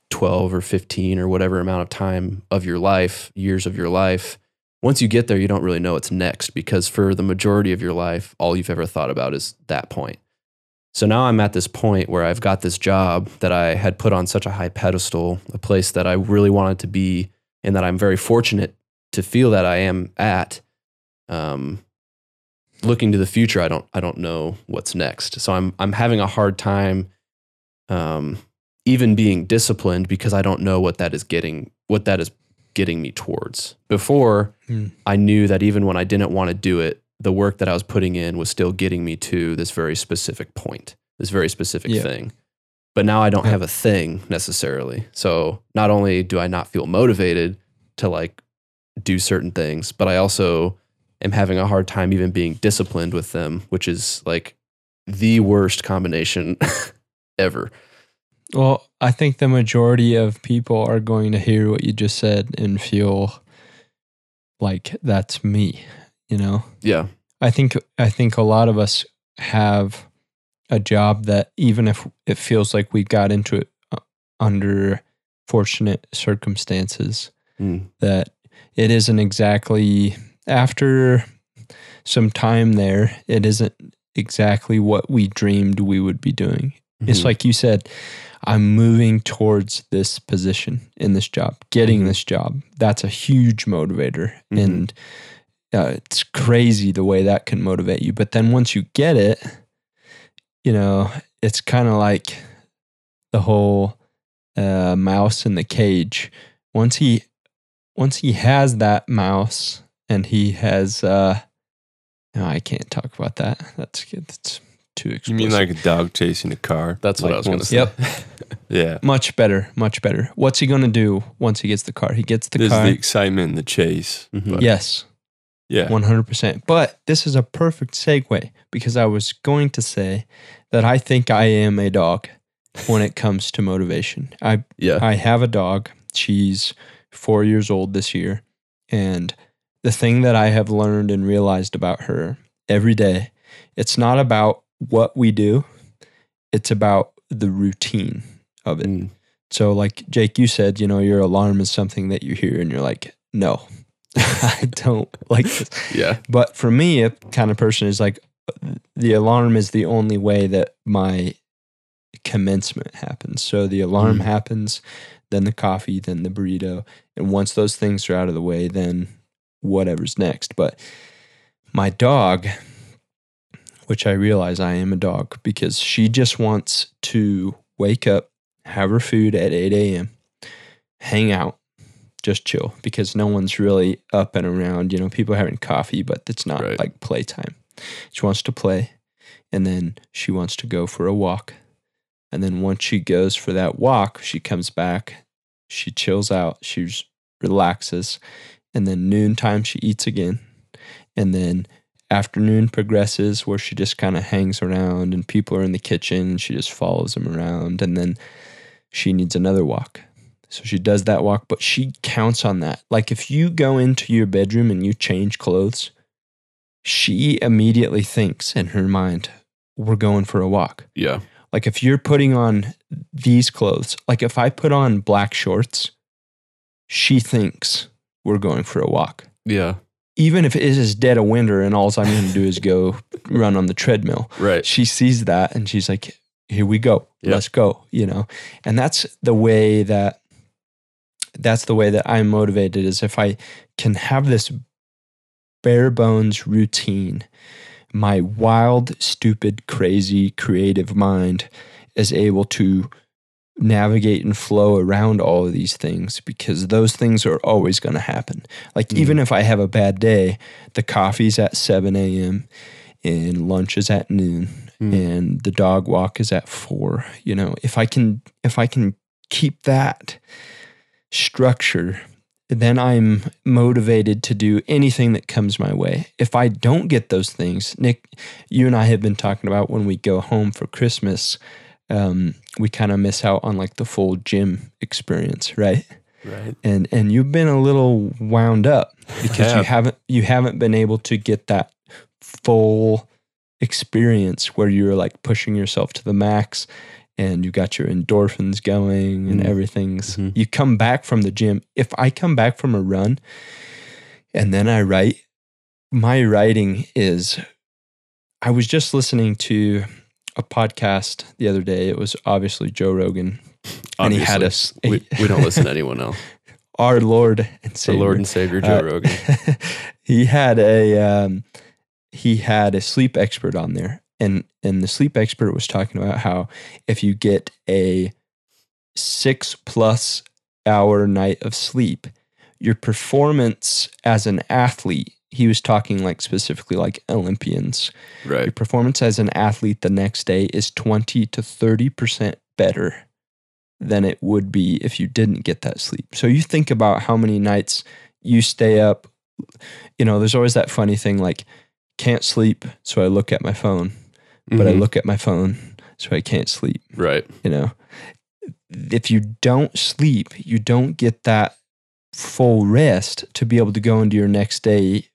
B: 12 or 15 or whatever amount of time of your life years of your life once you get there you don't really know what's next because for the majority of your life all you've ever thought about is that point so now I'm at this point where I've got this job that I had put on such a high pedestal, a place that I really wanted to be, and that I'm very fortunate to feel that I am at. Um, looking to the future, I don't I don't know what's next. So I'm I'm having a hard time, um, even being disciplined because I don't know what that is getting what that is getting me towards. Before
A: Hmm.
B: I knew that even when I didn't want to do it, the work that I was putting in was still getting me to this very specific point, this very specific
A: Yeah.
B: thing. But now I don't
A: Yeah.
B: have a thing necessarily. So not only do I not feel motivated to like do certain things, but I also am having a hard time even being disciplined with them, which is like the worst combination *laughs* ever.
A: Well, I think the majority of people are going to hear what you just said and feel like that's me, you know?
B: Yeah.
A: I think I think a lot of us have a job that even if it feels like we got into it uh, under fortunate circumstances
B: Mm.
A: that it isn't exactly after some time there it isn't exactly what we dreamed we would be doing. It's
B: Mhm.
A: like you said, I'm moving towards this position in this job, getting
B: Mhm.
A: this job. That's a huge motivator.
B: Mhm.
A: And uh, it's crazy the way that can motivate you. But then once you get it, you know, it's kind of like the whole uh, mouse in the cage. Once he, once he has that mouse and he has, uh, no, I can't talk about that. That's good. that's too
C: You mean like a dog chasing a car?
B: That's what
C: Like
B: I was going to say.
A: Yep. *laughs*
C: Yeah.
A: Much better, much better. What's he gonna do once he gets the car? He gets the
C: There's
A: car.
C: the excitement and the chase.
B: Mhm.
A: yes,
C: Yeah.
A: one hundred percent. But this is a perfect segue because I was going to say that I think I am a dog when it comes to motivation. I
B: Yeah.
A: I have a dog. She's four years old this year, and the thing that I have learned and realized about her every day, it's not about what we do, it's about the routine of it.
B: Mm.
A: So, like Jake, you said, you know, your alarm is something that you hear and you're like, no, *laughs* I don't *laughs* like this.
B: Yeah.
A: But for me, a kind of person is like, the alarm is the only way that my commencement happens. So the alarm
B: Mm.
A: happens, then the coffee, then the burrito. And once those things are out of the way, then whatever's next. But my dog, which I realize I am a dog because she just wants to wake up, have her food at 8 a.m., hang out, just chill because no one's really up and around. You know, people are having coffee, but it's not
B: Right.
A: like playtime. She wants to play and then she wants to go for a walk. And then once she goes for that walk, she comes back, she chills out, she relaxes, and then noontime she eats again. And then afternoon progresses where she just kind of hangs around and people are in the kitchen and she just follows them around. And then she needs another walk. So she does that walk, but she counts on that. Like if you go into your bedroom and you change clothes, she immediately thinks in her mind, we're going for a walk.
B: Yeah.
A: Like if you're putting on these clothes, like if I put on black shorts, she thinks we're going for a walk.
B: Yeah.
A: Even if it is dead of winter and all I'm going to do is go *laughs* run on the treadmill,
B: Right.
A: she sees that and she's like, here we go.
B: Yep.
A: Let's go, you know? And that's the way that that's the way that I'm motivated is if I can have this bare bones routine, my wild, stupid, crazy, creative mind is able to navigate and flow around all of these things because those things are always going to happen. Like,
B: Mm.
A: even if I have a bad day, the coffee's at 7 a.m. and lunch is at noon
B: Mm.
A: and the dog walk is at four. You know, if I can, if I can keep that structure, then I'm motivated to do anything that comes my way. If I don't get those things, Nick, you and I have been talking about when we go home for Christmas, um, we kind of miss out on like the full gym experience, right?
C: Right.
A: And and you've been a little wound up because you
C: have.
A: haven't you haven't been able to get that full experience where you're like pushing yourself to the max and you got your endorphins going and
B: Mhm.
A: everything's
B: Mhm.
A: you come back from the gym if i come back from a run and then i write my writing is i was just listening to a podcast the other day it was obviously joe rogan and he had us
B: we, we don't listen to anyone else. *laughs*
A: our lord and
B: The
A: savior
B: Lord and Savior Joe
A: Uh,
B: Rogan. *laughs*
A: he had a um, he had a sleep expert on there, and and the sleep expert was talking about how if you get a six plus hour night of sleep, your performance as an athlete. He was talking like specifically like Olympians.
B: Right.
A: Your performance as an athlete the next day is twenty to thirty percent better than it would be if you didn't get that sleep. So you think about how many nights you stay up. You know, there's always that funny thing like, can't sleep, so I look at my phone, but I
B: Mhm.
A: look at my phone, so I can't sleep.
B: Right.
A: You know, if you don't sleep, you don't get that full rest to be able to go into your next day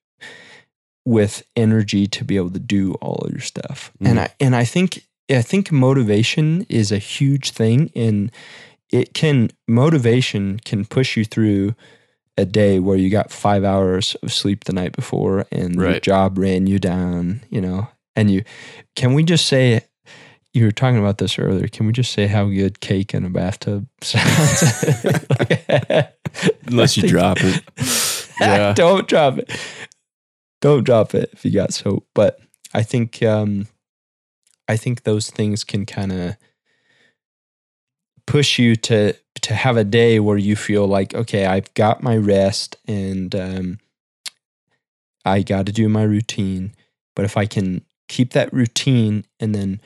A: with energy to be able to do all of your stuff. And
B: Mhm.
A: I and I think I think motivation is a huge thing and it can motivation can push you through a day where you got 5 hours of sleep the night before and your job ran you down, you know. And you can we just say you were talking about this earlier. Can we just say how good cake in a bathtub *laughs* sounds? *laughs*
C: Unless you *laughs* drop it.
B: Yeah.
A: Don't drop it. Don't drop it if you got soap. But I think um I think those things can kind of push you to to have a day where you feel like, okay, I've got my rest and um I got to do my routine. But if I can keep that routine and then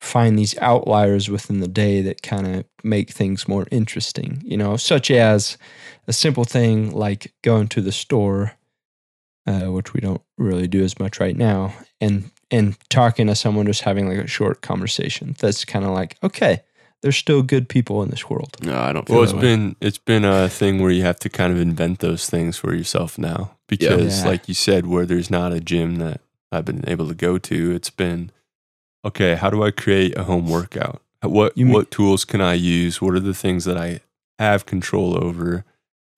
A: find these outliers within the day that kind of make things more interesting, you know, such as a simple thing like going to the store, uh, which we don't really do as much right now, and and talking to someone, just having like a short conversation. That's kind of like, okay, there's still good people in this world.
B: No, I don't feel
C: Well, it's
B: that way.
C: been it's been a thing where you have to kind of invent those things for yourself now because,
A: Yeah.
C: like you said, where there's not a gym that I've been able to go to, it's been okay. How do I create a home workout? What
A: You mean-
C: what tools can I use? What are the things that I have control over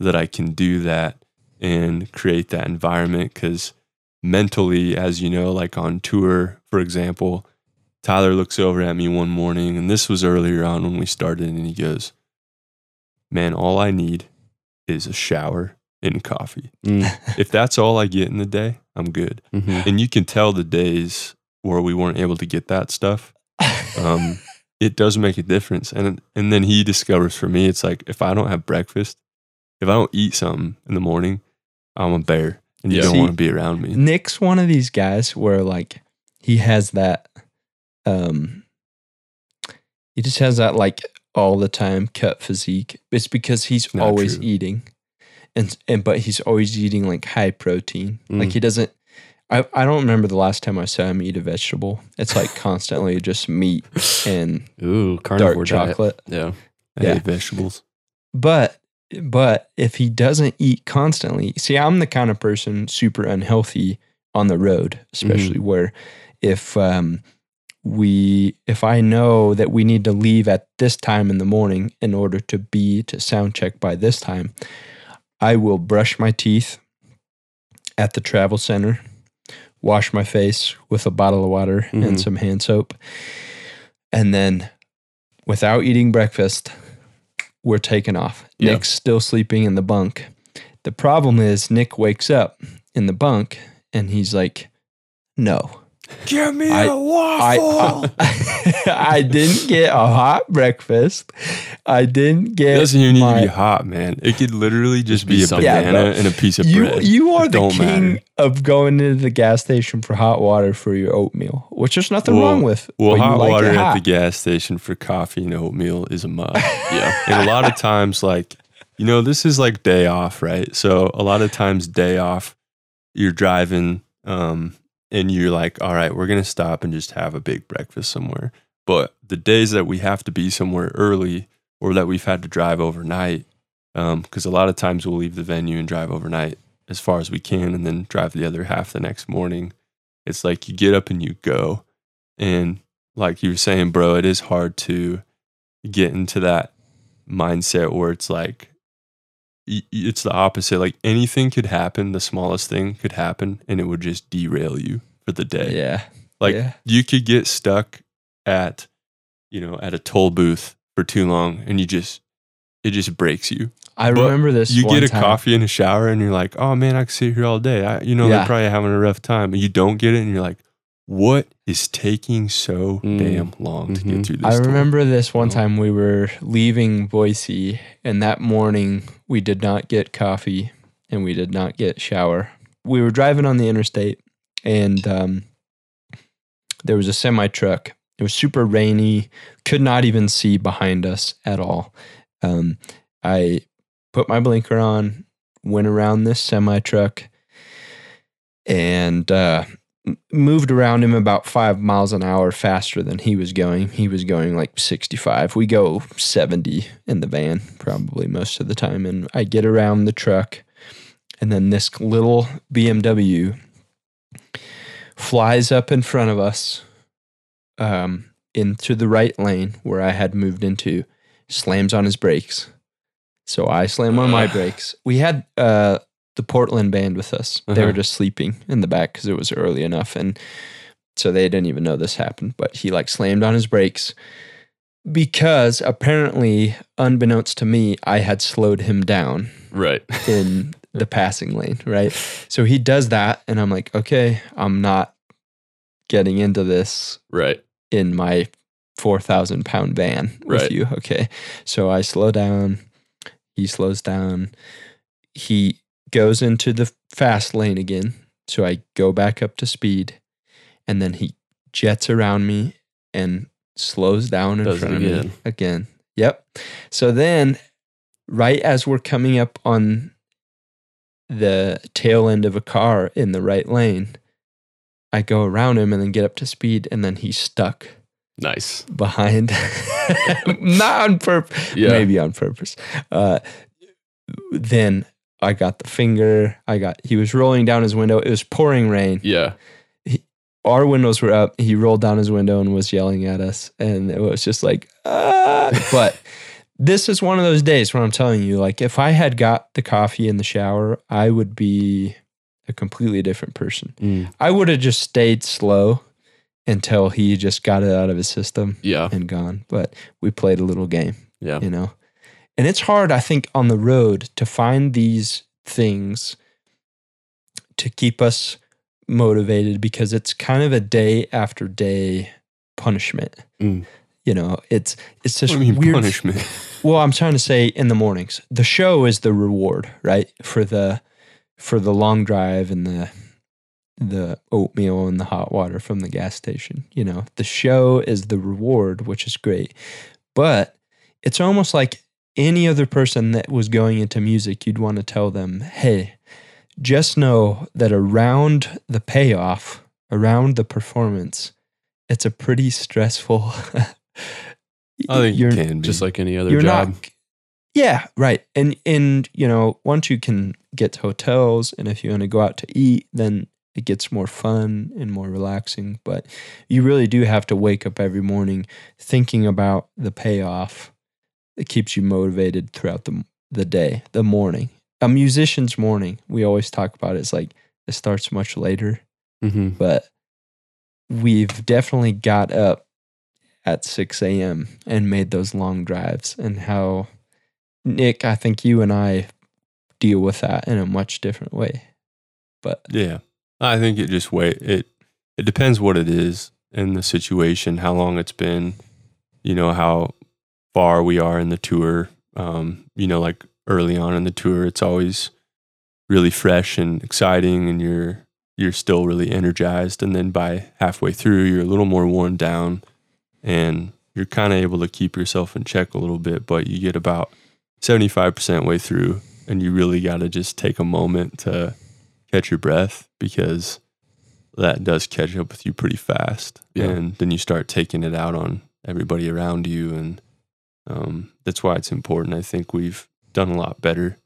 C: that I can do that and create that environment? Because mentally, as you know, like on tour, for example, Tyler looks over at me one morning, and this was earlier on when we started, and he goes, Man, all I need is a shower and coffee.
B: Mm, *laughs*
C: If that's all I get in the day, I'm good.
B: mhm.
C: And you can tell the days where we weren't able to get that stuff. Um, *laughs* it does make a difference. And and then he discovers for me, it's like if I don't have breakfast, if I don't eat something in the morning, I'm a bear, and you
B: Yeah.
C: don't
A: See,
C: want to be around me.
A: Nick's one of these guys where like he has that um he just has that like all the time cut physique. It's because he's
C: Not
A: always
C: true.
A: eating. And and but he's always eating like high protein. Like
B: Mm.
A: he doesn't I, I don't remember the last time I saw him eat a vegetable. It's like constantly just meat *laughs* and
B: Ooh, carnivore
A: dark
B: diet.
A: chocolate.
B: Yeah.
C: I
A: yeah.
C: hate vegetables.
A: But but if he doesn't eat constantly, see, I'm the kind of person super unhealthy on the road, especially where if um, we if I know that we need to leave at this time in the morning in order to be to sound check by this time, I will brush my teeth at the travel center, wash my face with a bottle of water
B: Mhm.
A: and some hand soap, and then without eating breakfast, we're taking off.
B: Yeah.
A: Nick's still sleeping in the bunk. The problem is Nick wakes up in the bunk and he's like, "No,
C: Give me
A: I-
C: a waffle.
A: I *laughs* I didn't get a hot breakfast. I didn't
C: it
A: get
C: doesn't even need to be hot, man. It could literally just
B: be
C: be a
B: something.
A: Yeah,
C: banana
A: bro.
C: and a piece of
A: you
C: bread.
A: you are the
C: Don't
A: king
C: matter.
A: of going into the gas station for hot water for your oatmeal, which there's nothing
C: Well-
A: wrong with.
C: Well,
A: you
C: hot
A: like
C: water
A: it
C: at the gas station for coffee and oatmeal is a must.
B: Yeah.
C: and a lot of times, like, you know, this is like day off, right? So a lot of times, day off, you're driving um, and you're like, all right, we're going to stop and just have a big breakfast somewhere. But the days that we have to be somewhere early or that we've had to drive overnight, um, because a lot of times we'll leave the venue and drive overnight as far as we can and then drive the other half the next morning. It's like you get up and you go. And like you were saying, bro, it is hard to get into that mindset where it's like it's the opposite. Like anything could happen, the smallest thing could happen, and it would just derail you for the day.
A: Yeah,
C: Like
A: yeah.
C: you could get stuck at, you know, at a toll booth for too long, and you just it just breaks you.
A: I
C: But
A: remember this.
C: You get a
A: time.
C: coffee and a shower, and you're like, oh man, I could sit here all day. I, you know,
A: Yeah.
C: they're probably having a rough time, but you don't get it, and you're like, what is taking so
B: Mm.
C: damn long to
B: Mhm.
C: get through this?
A: I remember this one
C: Oh.
A: time we were leaving Boise, and that morning we did not get coffee and we did not get shower. We were driving on the interstate, and um, there was a semi truck. It was super rainy, could not even see behind us at all. Um, I put my blinker on, went around this semi truck, and uh, moved around him about five miles an hour faster than he was going. He was going like 65. We go 70 in the van, probably most of the time. And I get around the truck, and then this little BMW flies up in front of us um, into the right lane where I had moved into, slams on his brakes. So I slam on my brakes. We had uh, the Portland band with us. They were
C: Uh-huh.
A: just sleeping in the back because it was early enough. And so they didn't even know this happened. But he like slammed on his brakes because apparently, unbeknownst to me, I had slowed him down
B: Right. *laughs*
A: in the passing lane, right? So he does that, and I'm like, okay, I'm not getting into this
B: Right.
A: in my 4,000 pound van with you. Okay. So I slow down. He slows down. He goes into the fast lane again. So I go back up to speed. And then he jets around me and slows down in
B: Does
A: front of me
B: again.
A: again. Yep. So then, right as we're coming up on the tail end of a car in the right lane, I go around him and then get up to speed, and then he's stuck
B: Nice.
A: behind, *laughs* *laughs* not on purpose,
B: Yeah.
A: maybe on purpose. Uh, then I got the finger. I got. He was rolling down his window. It was pouring rain.
B: Yeah.
A: Our windows were up. He rolled down his window and was yelling at us, and it was just like, ah. *laughs* But this is one of those days where I'm telling you, like, if I had got the coffee in the shower, I would be a completely different person.
B: Mm.
A: I would have just stayed slow until he just got it out of his system
B: Yeah.
A: and gone. But we played a little game,
B: Yeah.
A: you know. And it's hard, I think, on the road to find these things to keep us motivated because it's kind of a day after day punishment.
B: Mm.
A: You know, it's it's
C: What
A: just
C: do you mean
A: weird.
C: punishment? *laughs*
A: Well, I'm trying to say in the mornings. The show is the reward, right? For the for the long drive and the the oatmeal and the hot water from the gas station. You know, the show is the reward, which is great. But it's almost like any other person that was going into music, you'd want to tell them, hey, just know that around the payoff, around the performance, it's a pretty stressful. *laughs*
C: I think
A: you're,
C: it can be.
B: Just like any other job.
A: not yeah right and and you know once you can get to hotels and if you want to go out to eat then it gets more fun and more relaxing but you really do have to wake up every morning thinking about the payoff it keeps you motivated throughout the the day the morning a musician's morning we always talk about it, it's like it starts much later
B: hmm
A: but we've definitely got up at 6 a.m. and made those long drives and how Nick, I think you and I deal with that in a much different way. But
C: Yeah. I think it just wait it it depends what it is and the situation, how long it's been, you know, how far we are in the tour. Um, you know, like early on in the tour, it's always really fresh and exciting and you're you're still really energized and then by halfway through you're a little more worn down and you're kind of able to keep yourself in check a little bit, but you get about 75% way through and you really got to just take a moment to catch your breath because that does catch up with you pretty fast.
B: Yeah.
C: And then you start taking it out on everybody around you. And um, that's why it's important. I think we've done a lot better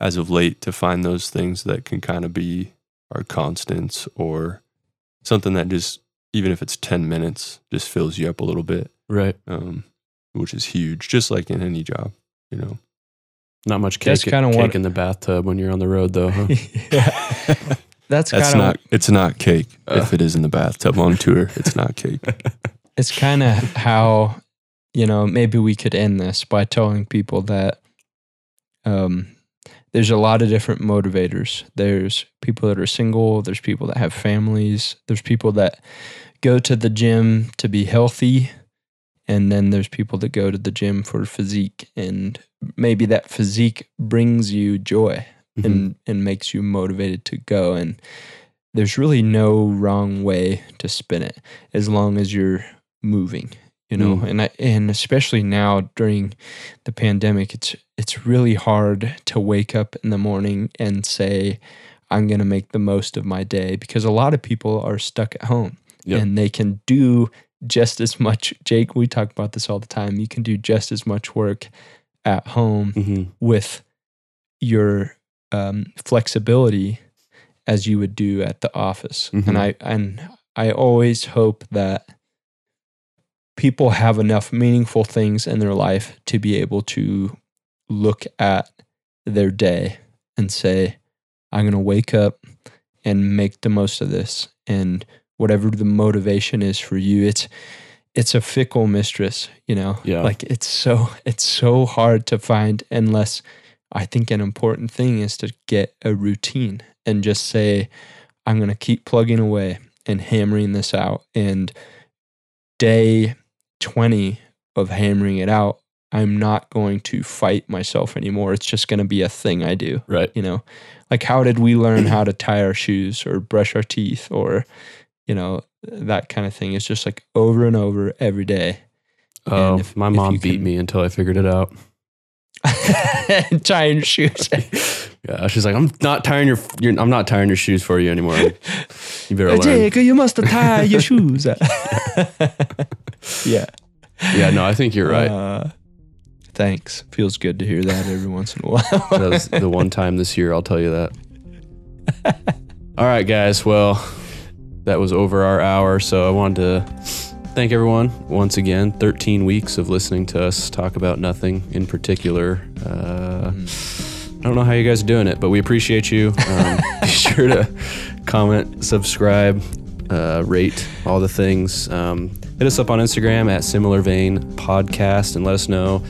C: as of late to find those things that can kind of be our constants or something that just, even if it's 10 minutes, just fills you up a little bit,
B: Right.
C: um, which is huge, just like in any job, you know.
B: Not much cake,
A: That's kinda
B: cake
A: what-
B: in the bathtub when you're on the road, though. Huh? *laughs*
A: yeah, that's
C: That's
A: kind
C: not.
A: of
C: It's not cake.
B: Uh.
C: if it is in the bathtub on tour, it's not cake. *laughs*
A: it's kind of how you know maybe we could end this by telling people that um, there's a lot of different motivators. There's people that are single. There's people that have families. There's people that go to the gym to be healthy. And then there's people that go to the gym for physique. And maybe that physique brings you joy
B: Mhm.
A: and, and makes you motivated to go. And there's really no wrong way to spin it as long as you're moving, you know.
B: Mm.
A: And I, and especially now during the pandemic, it's it's really hard to wake up in the morning and say, I'm gonna make the most of my day because a lot of people are stuck at home
B: Yep.
A: and they can do just as much. Jake, we talk about this all the time. You can do just as much work at home
B: Mhm.
A: with your um, flexibility as you would do at the office.
B: Mhm.
A: And I and I always hope that people have enough meaningful things in their life to be able to look at their day and say, I'm going to wake up and make the most of this. And whatever the motivation is for you, it's it's a fickle mistress, you know.
B: Yeah.
A: Like it's so it's so hard to find unless I think an important thing is to get a routine and just say, I'm going to keep plugging away and hammering this out. And day 20 of hammering it out, I'm not going to fight myself anymore. It's just going to be a thing I do.
B: Right.
A: You know, like how did we learn how to tie our shoes or brush our teeth or, you know, that kind of thing? It's just like over and over every day.
B: Oh,
A: if-
B: my mom beat
A: can-
B: me until I figured it out.
A: Tying your shoes.
B: Yeah, she's like, I'm not tying your, your I'm not tying your shoes for you anymore. You better learn.
A: Jake, you must tie your shoes. *laughs* yeah.
B: Yeah, no, I think you're right.
A: Uh, thanks. Feels good to hear that every once in a while. *laughs*
B: that was the one time this year, I'll tell you that. All right, guys. Well, that was over our hour. So I wanted to thank everyone once again. 13 weeks of listening to us talk about nothing in particular. Uh, I don't know how you guys are doing it, but we appreciate you. Um, *laughs* be sure to comment, subscribe, uh, rate, all the things. Um, hit us up on Instagram at Similar Vein Podcast and let us know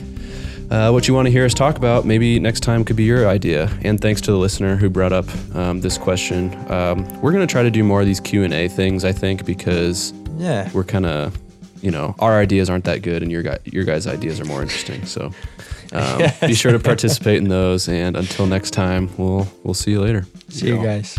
B: uh, what you want to hear us talk about. Maybe next time could be your idea. And thanks to the listener who brought up um, this question. Um, we're gonna try to do more of these Q and A things, I think, because
A: yeah.
B: we're kind of, you know, our ideas aren't that good, and your guy, your guys' ideas are more interesting. So *laughs* um, be sure to participate in those. And until next time, we'll we'll see you later.
A: See you guys.